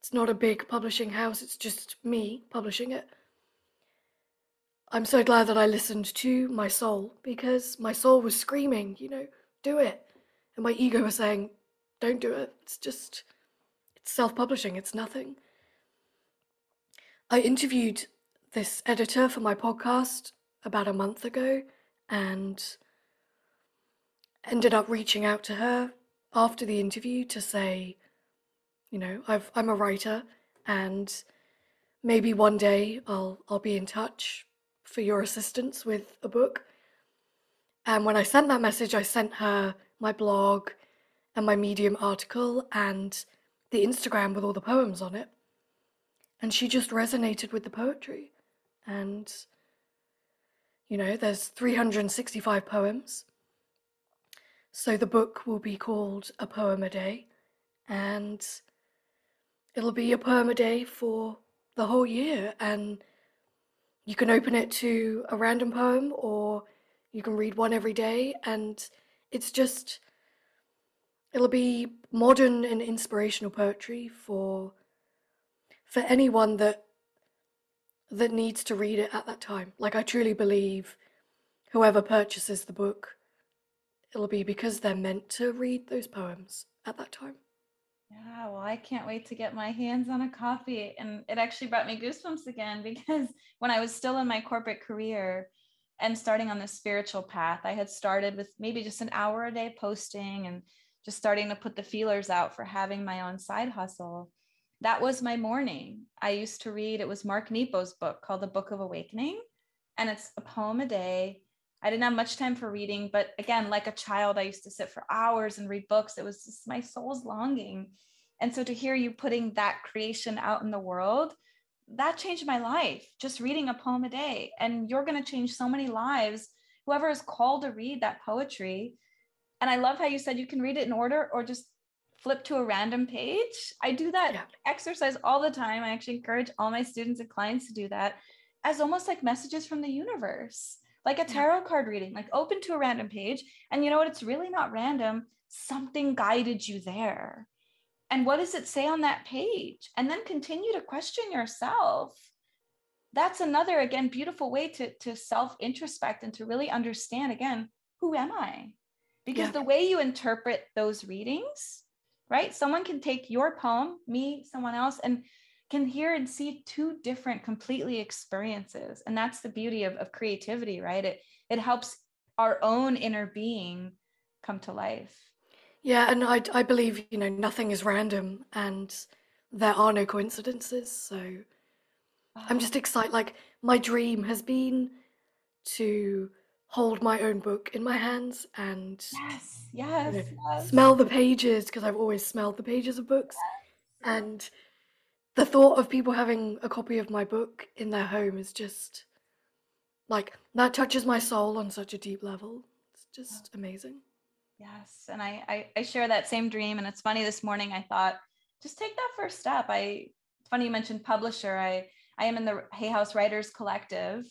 it's not a big publishing house. It's just me publishing it. I'm so glad that i listened to my soul because my soul was screaming you know do it. And my ego was saying don't do it. It's just it's self-publishing. It's nothing. I interviewed this editor for my podcast about a month ago and ended up reaching out to her after the interview to say, you know, I've, I'm a writer and maybe one day I'll I'll be in touch for your assistance with a book. And when I sent that message, I sent her my blog and my Medium article and the Instagram with all the poems on it. And she just resonated with the poetry. And, you know, there's 365 poems. So the book will be called A Poem a Day. And it'll be a poem a day for the whole year. And you can open it to a random poem or you can read one every day. And it's just, it'll be modern and inspirational poetry for for anyone that that needs to read it at that time. Like I truly believe whoever purchases the book, it'll be because they're meant to read those poems at that time. Yeah, well, I can't wait to get my hands on a copy. And it actually brought me goosebumps again because when I was still in my corporate career and starting on the spiritual path, I had started with maybe just an hour a day posting and just starting to put the feelers out for having my own side hustle that was my morning. I used to read, it was Mark Nepo's book called The Book of Awakening, and it's a poem a day. I didn't have much time for reading, but again, like a child, I used to sit for hours and read books. It was just my soul's longing. And so to hear you putting that creation out in the world, that changed my life, just reading a poem a day. And you're going to change so many lives. Whoever is called to read that poetry. And I love how you said you can read it in order or just flip to a random page. I do that yeah. exercise all the time. I actually encourage all my students and clients to do that as almost like messages from the universe, like a tarot card reading, like open to a random page. And you know what? It's really not random. Something guided you there. And what does it say on that page? And then continue to question yourself. That's another, again, beautiful way to, to self introspect and to really understand, again, who am I? Because yeah. the way you interpret those readings right? Someone can take your poem, me, someone else, and can hear and see two different completely experiences. And that's the beauty of, of creativity, right? It it helps our own inner being come to life. Yeah, and I I believe, you know, nothing is random and there are no coincidences. So oh. I'm just excited. Like my dream has been to hold my own book in my hands and yes, yes, you know, yes. smell the pages because I've always smelled the pages of books. Yes. And the thought of people having a copy of my book in their home is just like that touches my soul on such a deep level. It's just amazing. Yes. And I, I, I share that same dream. And it's funny this morning I thought, just take that first step. I it's funny you mentioned publisher. I I am in the Hay House Writers Collective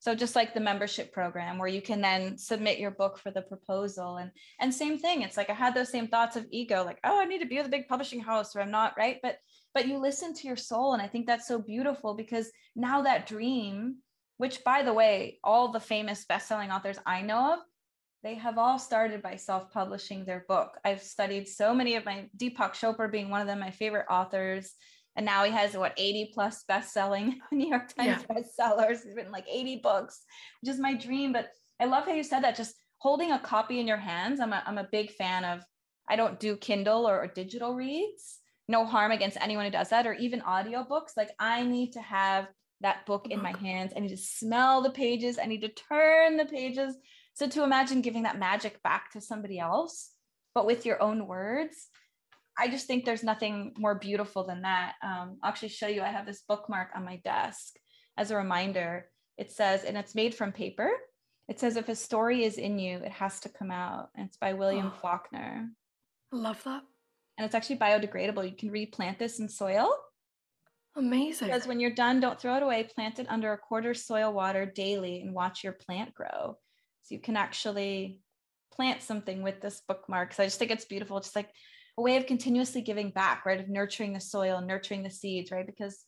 so just like the membership program where you can then submit your book for the proposal and and same thing it's like i had those same thoughts of ego like oh i need to be with a big publishing house or i'm not right? But but you listen to your soul and i think that's so beautiful because now that dream which by the way all the famous best-selling authors i know of they have all started by self-publishing their book. I've studied so many of my deepak chopra being one of them my favorite authors and now he has what 80 plus best-selling New York Times yeah. bestsellers. He's written like 80 books, which is my dream. But I love how you said that. Just holding a copy in your hands. I'm a, I'm a big fan of. I don't do Kindle or, or digital reads. No harm against anyone who does that, or even audiobooks. Like I need to have that book in my hands. I need to smell the pages. I need to turn the pages. So to imagine giving that magic back to somebody else, but with your own words, I just think there's nothing more beautiful than that. Um, I'll actually show you. I have this bookmark on my desk as a reminder. It says, and it's made from paper. It says, if a story is in you, it has to come out. And it's by William oh, Faulkner. I love that. And it's actually biodegradable. You can replant this in soil. Amazing. Because when you're done, don't throw it away. Plant it under a quarter soil water daily and watch your plant grow. So you can actually plant something with this bookmark. So I just think it's beautiful. Just like a way of continuously giving back, right? Of nurturing the soil, nurturing the seeds, right? Because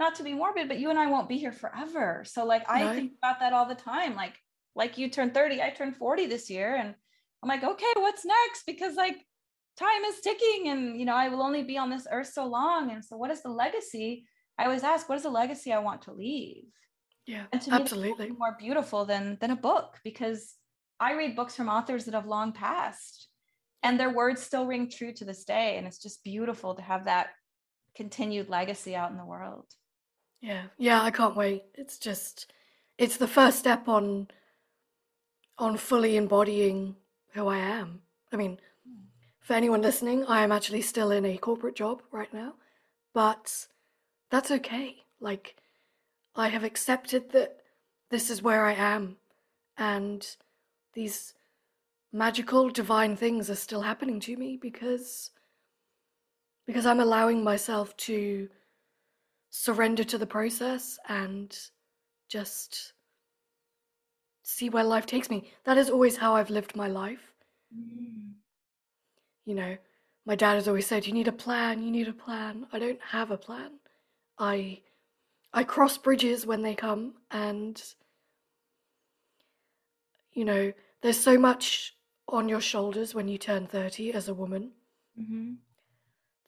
not to be morbid, but you and I won't be here forever. So like I right. think about that all the time. Like, like you turned 30, I turned 40 this year. And I'm like, okay, what's next? Because like time is ticking and you know, I will only be on this earth so long. And so what is the legacy? I always ask, what is the legacy I want to leave? Yeah, And to me, absolutely. more beautiful than than a book because I read books from authors that have long passed and their words still ring true to this day. And it's just beautiful to have that continued legacy out in the world. Yeah, yeah, I can't wait. It's just, it's the first step on, on fully embodying who I am. I mean, for anyone listening, I am actually still in a corporate job right now, but that's okay. Like, I have accepted that this is where I am, and these magical divine things are still happening to me because because I'm allowing myself to surrender to the process and just see where life takes me. That is always how I've lived my life. Mm. You know, my dad has always said, "You need a plan. You need a plan." I don't have a plan. I I cross bridges when they come, and you know, there's so much on your shoulders when you turn 30 as a woman hmm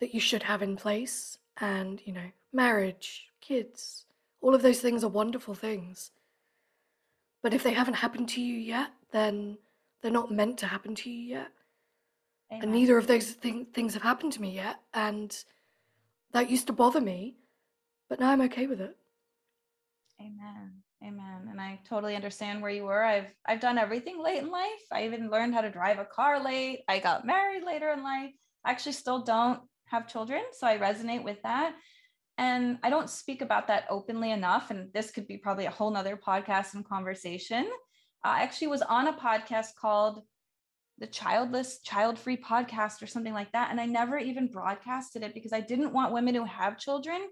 that you should have in place, and you know, marriage, kids, all of those things are wonderful things. But if they haven't happened to you yet, then they're not meant to happen to you yet. And neither of those thing, things have happened to me yet. And that used to bother me, but now I'm okay with it. Amen. Amen. And I totally understand where you were. I've I've done everything late in life. I even learned how to drive a car late. I got married later in life. I actually still don't have children, so I resonate with that. And I don't speak about that openly enough. And this could be probably a whole nother podcast and conversation. I actually was on a podcast called the Childless, Child Free Podcast or something like that. And I never even broadcasted it because I didn't want women who have children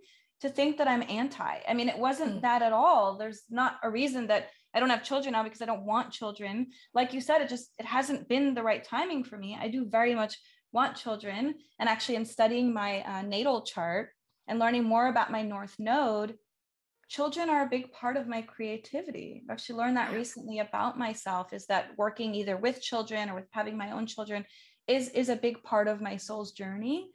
to think that I'm anti. I mean, it wasn't Mm. that at all. There's not a reason that I don't have children now because I don't want children. Like you said, it just it hasn't been the right timing for me. I do very much want children, and actually, I'm studying my uh, natal chart and learning more about my North Node. Children are a big part of my creativity. I've actually learned that recently about myself. Is that working either with children or with having my own children is is a big part of my soul's journey,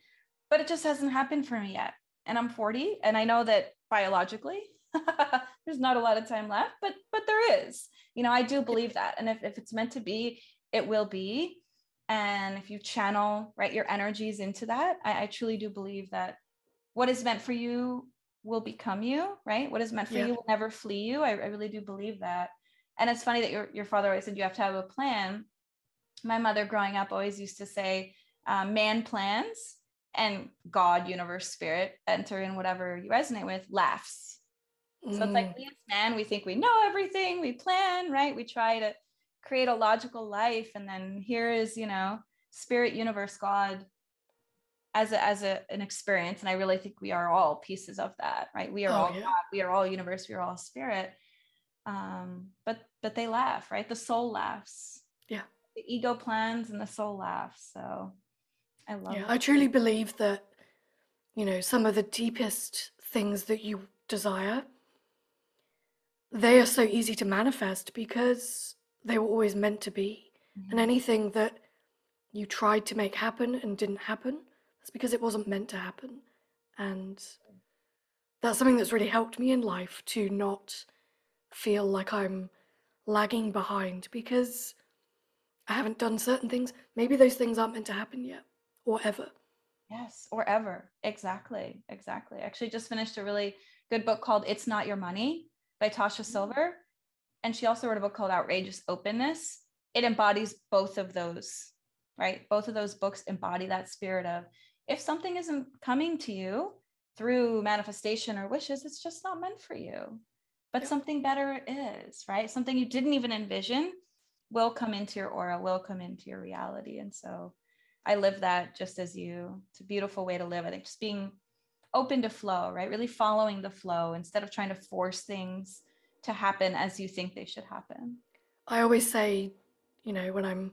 but it just hasn't happened for me yet and I'm 40 and I know that biologically there's not a lot of time left but but there is. You know I do believe that and if, if it's meant to be it will be. And if you channel right your energies into that I, I truly do believe that what is meant for you will become you right? What is meant for Yeah. you will never flee you. I, I really do believe that. And it's funny that your, your father always said you have to have a plan. My mother growing up always used to say um, man plans and God, universe, spirit, enter in whatever you resonate with, laughs. So it's Mm, like we as man, we think we know everything, we plan, right? We try to create a logical life. And then here is, you know, spirit, universe, God as a as a an experience. And I really think we are all pieces of that, right? We are Oh, all yeah. God, we are all universe, we are all spirit. Um, but but they laugh, right? The soul laughs. Yeah. The ego plans and the soul laughs. So I love yeah, it. I truly believe that, you know, some of the deepest things that you desire, they are so easy to manifest because they were always meant to be. And Mhm. anything that you tried to make happen and didn't happen, that's because it wasn't meant to happen. And that's something that's really helped me in life to not feel like I'm lagging behind because I haven't done certain things. Maybe those things aren't meant to happen yet or ever. Yes, or ever. Exactly. Exactly. I actually just finished a really good book called It's Not Your Money by Tosha mm-hmm. Silver. And she also wrote a book called Outrageous Openness. It embodies both of those, right? Both of those books embody that spirit of if something isn't coming to you through manifestation or wishes, it's just not meant for you. But something better is, right? Something you didn't even envision will come into your aura, will come into your reality. And so I live that just as you. It's a beautiful way to live. I think just being open to flow, right? Really following the flow instead of trying to force things to happen as you think they should happen. I always say, you know, when I'm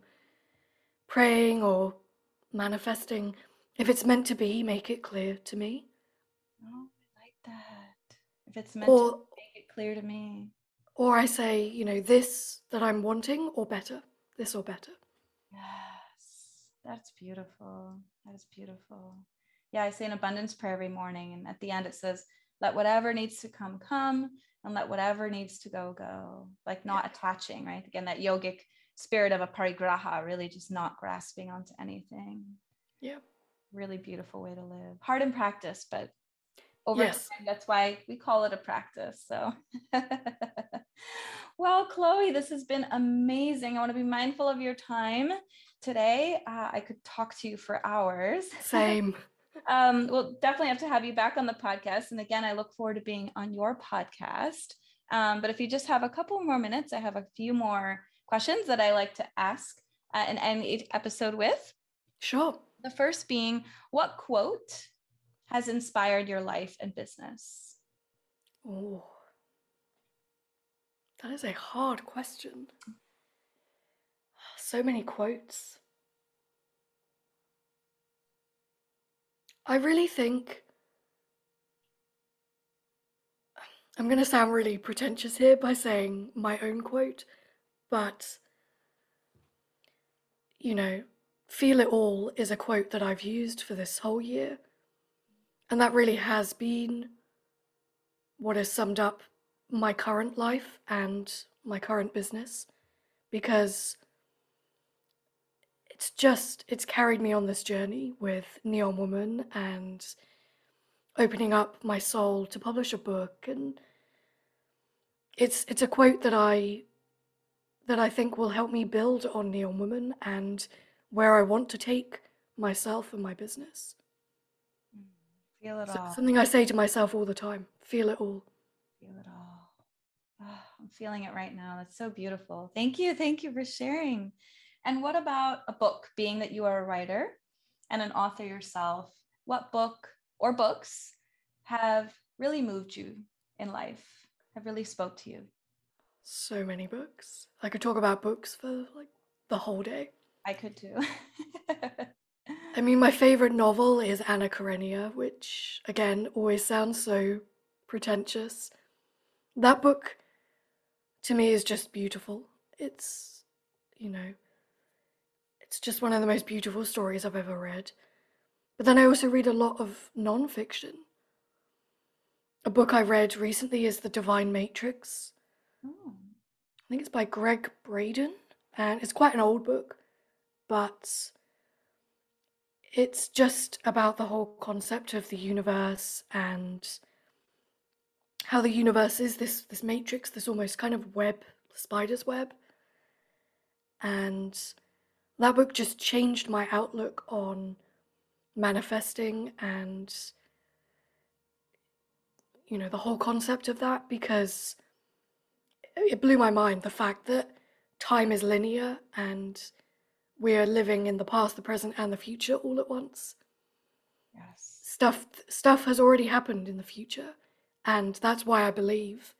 praying or manifesting, if it's meant to be, make it clear to me. Oh, I like that. If it's meant to Or make it clear to me. or I say, you know, this that I'm wanting or better. This or better. Yes, that's beautiful. That is beautiful. Yeah, I say an abundance prayer every morning. And at the end, it says, let whatever needs to come come and let whatever needs to go go like not yeah. attaching right again that yogic spirit of aparigraha really just not grasping onto anything yeah really beautiful way to live hard in practice but over yes. time that's why we call it a practice so well chloe this has been amazing i want to be mindful of your time today uh, i could talk to you for hours same um, we'll definitely have to have you back on the podcast. And again, I look forward to being on your podcast. Um, but if you just have a couple more minutes, I have a few more questions that I like to ask uh, and end each episode with. Sure. The first being, what quote has inspired your life and business? Oh, that is a hard question. So many quotes. I really think I'm going to sound really pretentious here by saying my own quote, but you know, feel it all is a quote that I've used for this whole year. And that really has been what has summed up my current life and my current business because it's just it's carried me on this journey with Neon Woman and opening up my soul to publish a book and it's it's a quote that I that I think will help me build on Neon Woman and where I want to take myself and my business. Feel it so, all. Something I say to myself all the time. Feel it all. Feel it all. Oh, I'm feeling it right now. That's so beautiful. Thank you. Thank you for sharing. And what about a book, being that you are a writer and an author yourself? What book or books have really moved you in life, have really spoke to you? So many books. I could talk about books for like the whole day. I could too. I mean, my favorite novel is Anna Karenina, which again always sounds so pretentious. That book to me is just beautiful. It's, you know, it's just one of the most beautiful stories I've ever read. But then I also read a lot of non-fiction. A book I read recently is The Divine Matrix. Oh. I think it's by Gregg Braden, and it's quite an old book, but it's just about the whole concept of the universe and how the universe is this this matrix, this almost kind of web, spider's web. And that book just changed my outlook on manifesting and you know the whole concept of that because it blew my mind the fact that time is linear and we are living in the past the present and the future all at once. Yes. Stuff stuff has already happened in the future and that's why i believe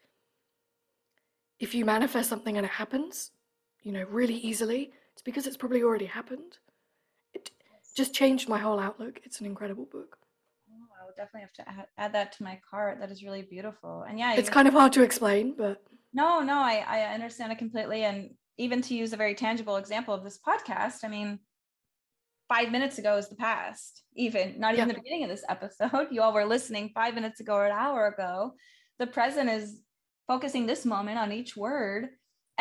if you manifest something and it happens you know really easily it's because it's probably already happened. It just changed my whole outlook. It's an incredible book. Oh, I will definitely have to add, add that to my cart. That is really beautiful. And yeah, it's kind of hard to explain, but no, no, I, I understand it completely. And even to use a very tangible example of this podcast, I mean, five minutes ago is the past, even not even yeah. the beginning of this episode. You all were listening five minutes ago or an hour ago. The present is focusing this moment on each word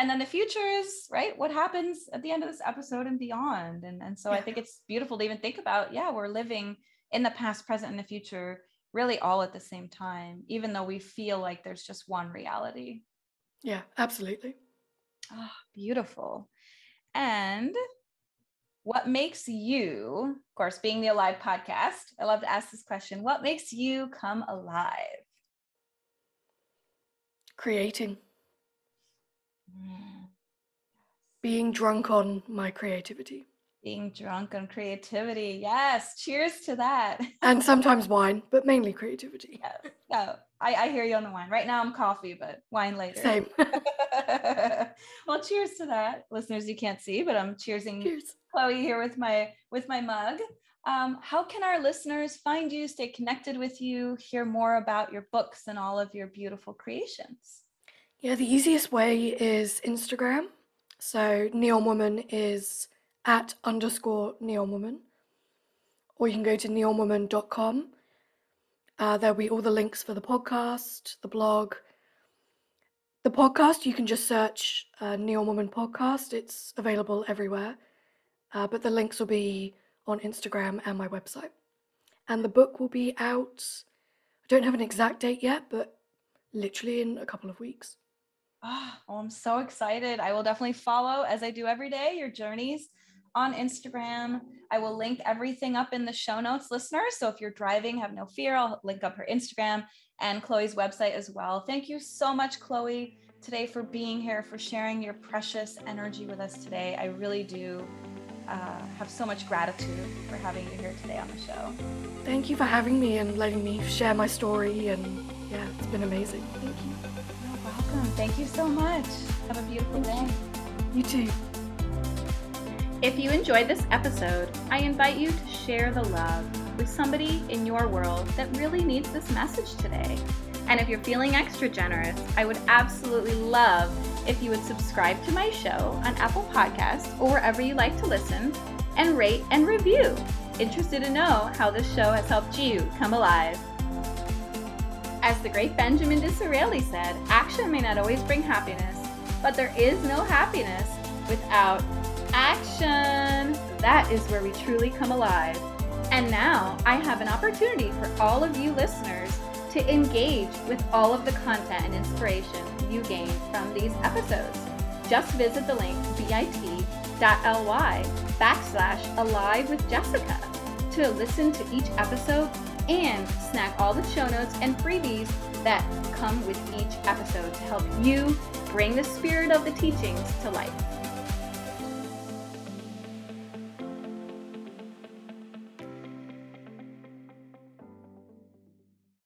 and then the future is right what happens at the end of this episode and beyond. And, and so yeah. i think it's beautiful to even think about yeah we're living in the past present and the future really all at the same time even though we feel like there's just one reality. Yeah absolutely. Oh, beautiful. And what makes you of course being the alive podcast i love to ask this question what makes you come alive? Creating being drunk on my creativity. Being drunk on creativity. Yes. Cheers to that. and sometimes wine, but mainly creativity. Yeah. No, I, I hear you on the wine. Right now I'm coffee, but wine later. Same. well, cheers to that. Listeners, you can't see, but I'm cheersing cheers. Chloe here with my with my mug. Um, how can our listeners find you, stay connected with you, hear more about your books and all of your beautiful creations? Yeah, the easiest way is Instagram. So Neon Woman is at underscore Neon Woman. Or you can go to neonwoman.com. Uh, there'll be all the links for the podcast, the blog. The podcast, you can just search uh, Neon Woman Podcast. It's available everywhere. Uh, but the links will be on Instagram and my website. And the book will be out, I don't have an exact date yet, but literally in a couple of weeks. Oh, well, I'm so excited. I will definitely follow, as I do every day, your journeys on Instagram. I will link everything up in the show notes, listeners. So if you're driving, have no fear. I'll link up her Instagram and Chloe's website as well. Thank you so much, Chloe, today for being here, for sharing your precious energy with us today. I really do uh, have so much gratitude for having you here today on the show. Thank you for having me and letting me share my story. And yeah, it's been amazing. Thank you. Welcome. Thank you so much. Have a beautiful day. You too. If you enjoyed this episode, I invite you to share the love with somebody in your world that really needs this message today. And if you're feeling extra generous, I would absolutely love if you would subscribe to my show on Apple Podcasts or wherever you like to listen and rate and review. Interested to know how this show has helped you come alive. As the great Benjamin Disraeli said, action may not always bring happiness, but there is no happiness without action. That is where we truly come alive. And now I have an opportunity for all of you listeners to engage with all of the content and inspiration you gain from these episodes. Just visit the link bit.ly backslash alive with Jessica to listen to each episode and snag all the show notes and freebies that come with each episode to help you bring the spirit of the teachings to life.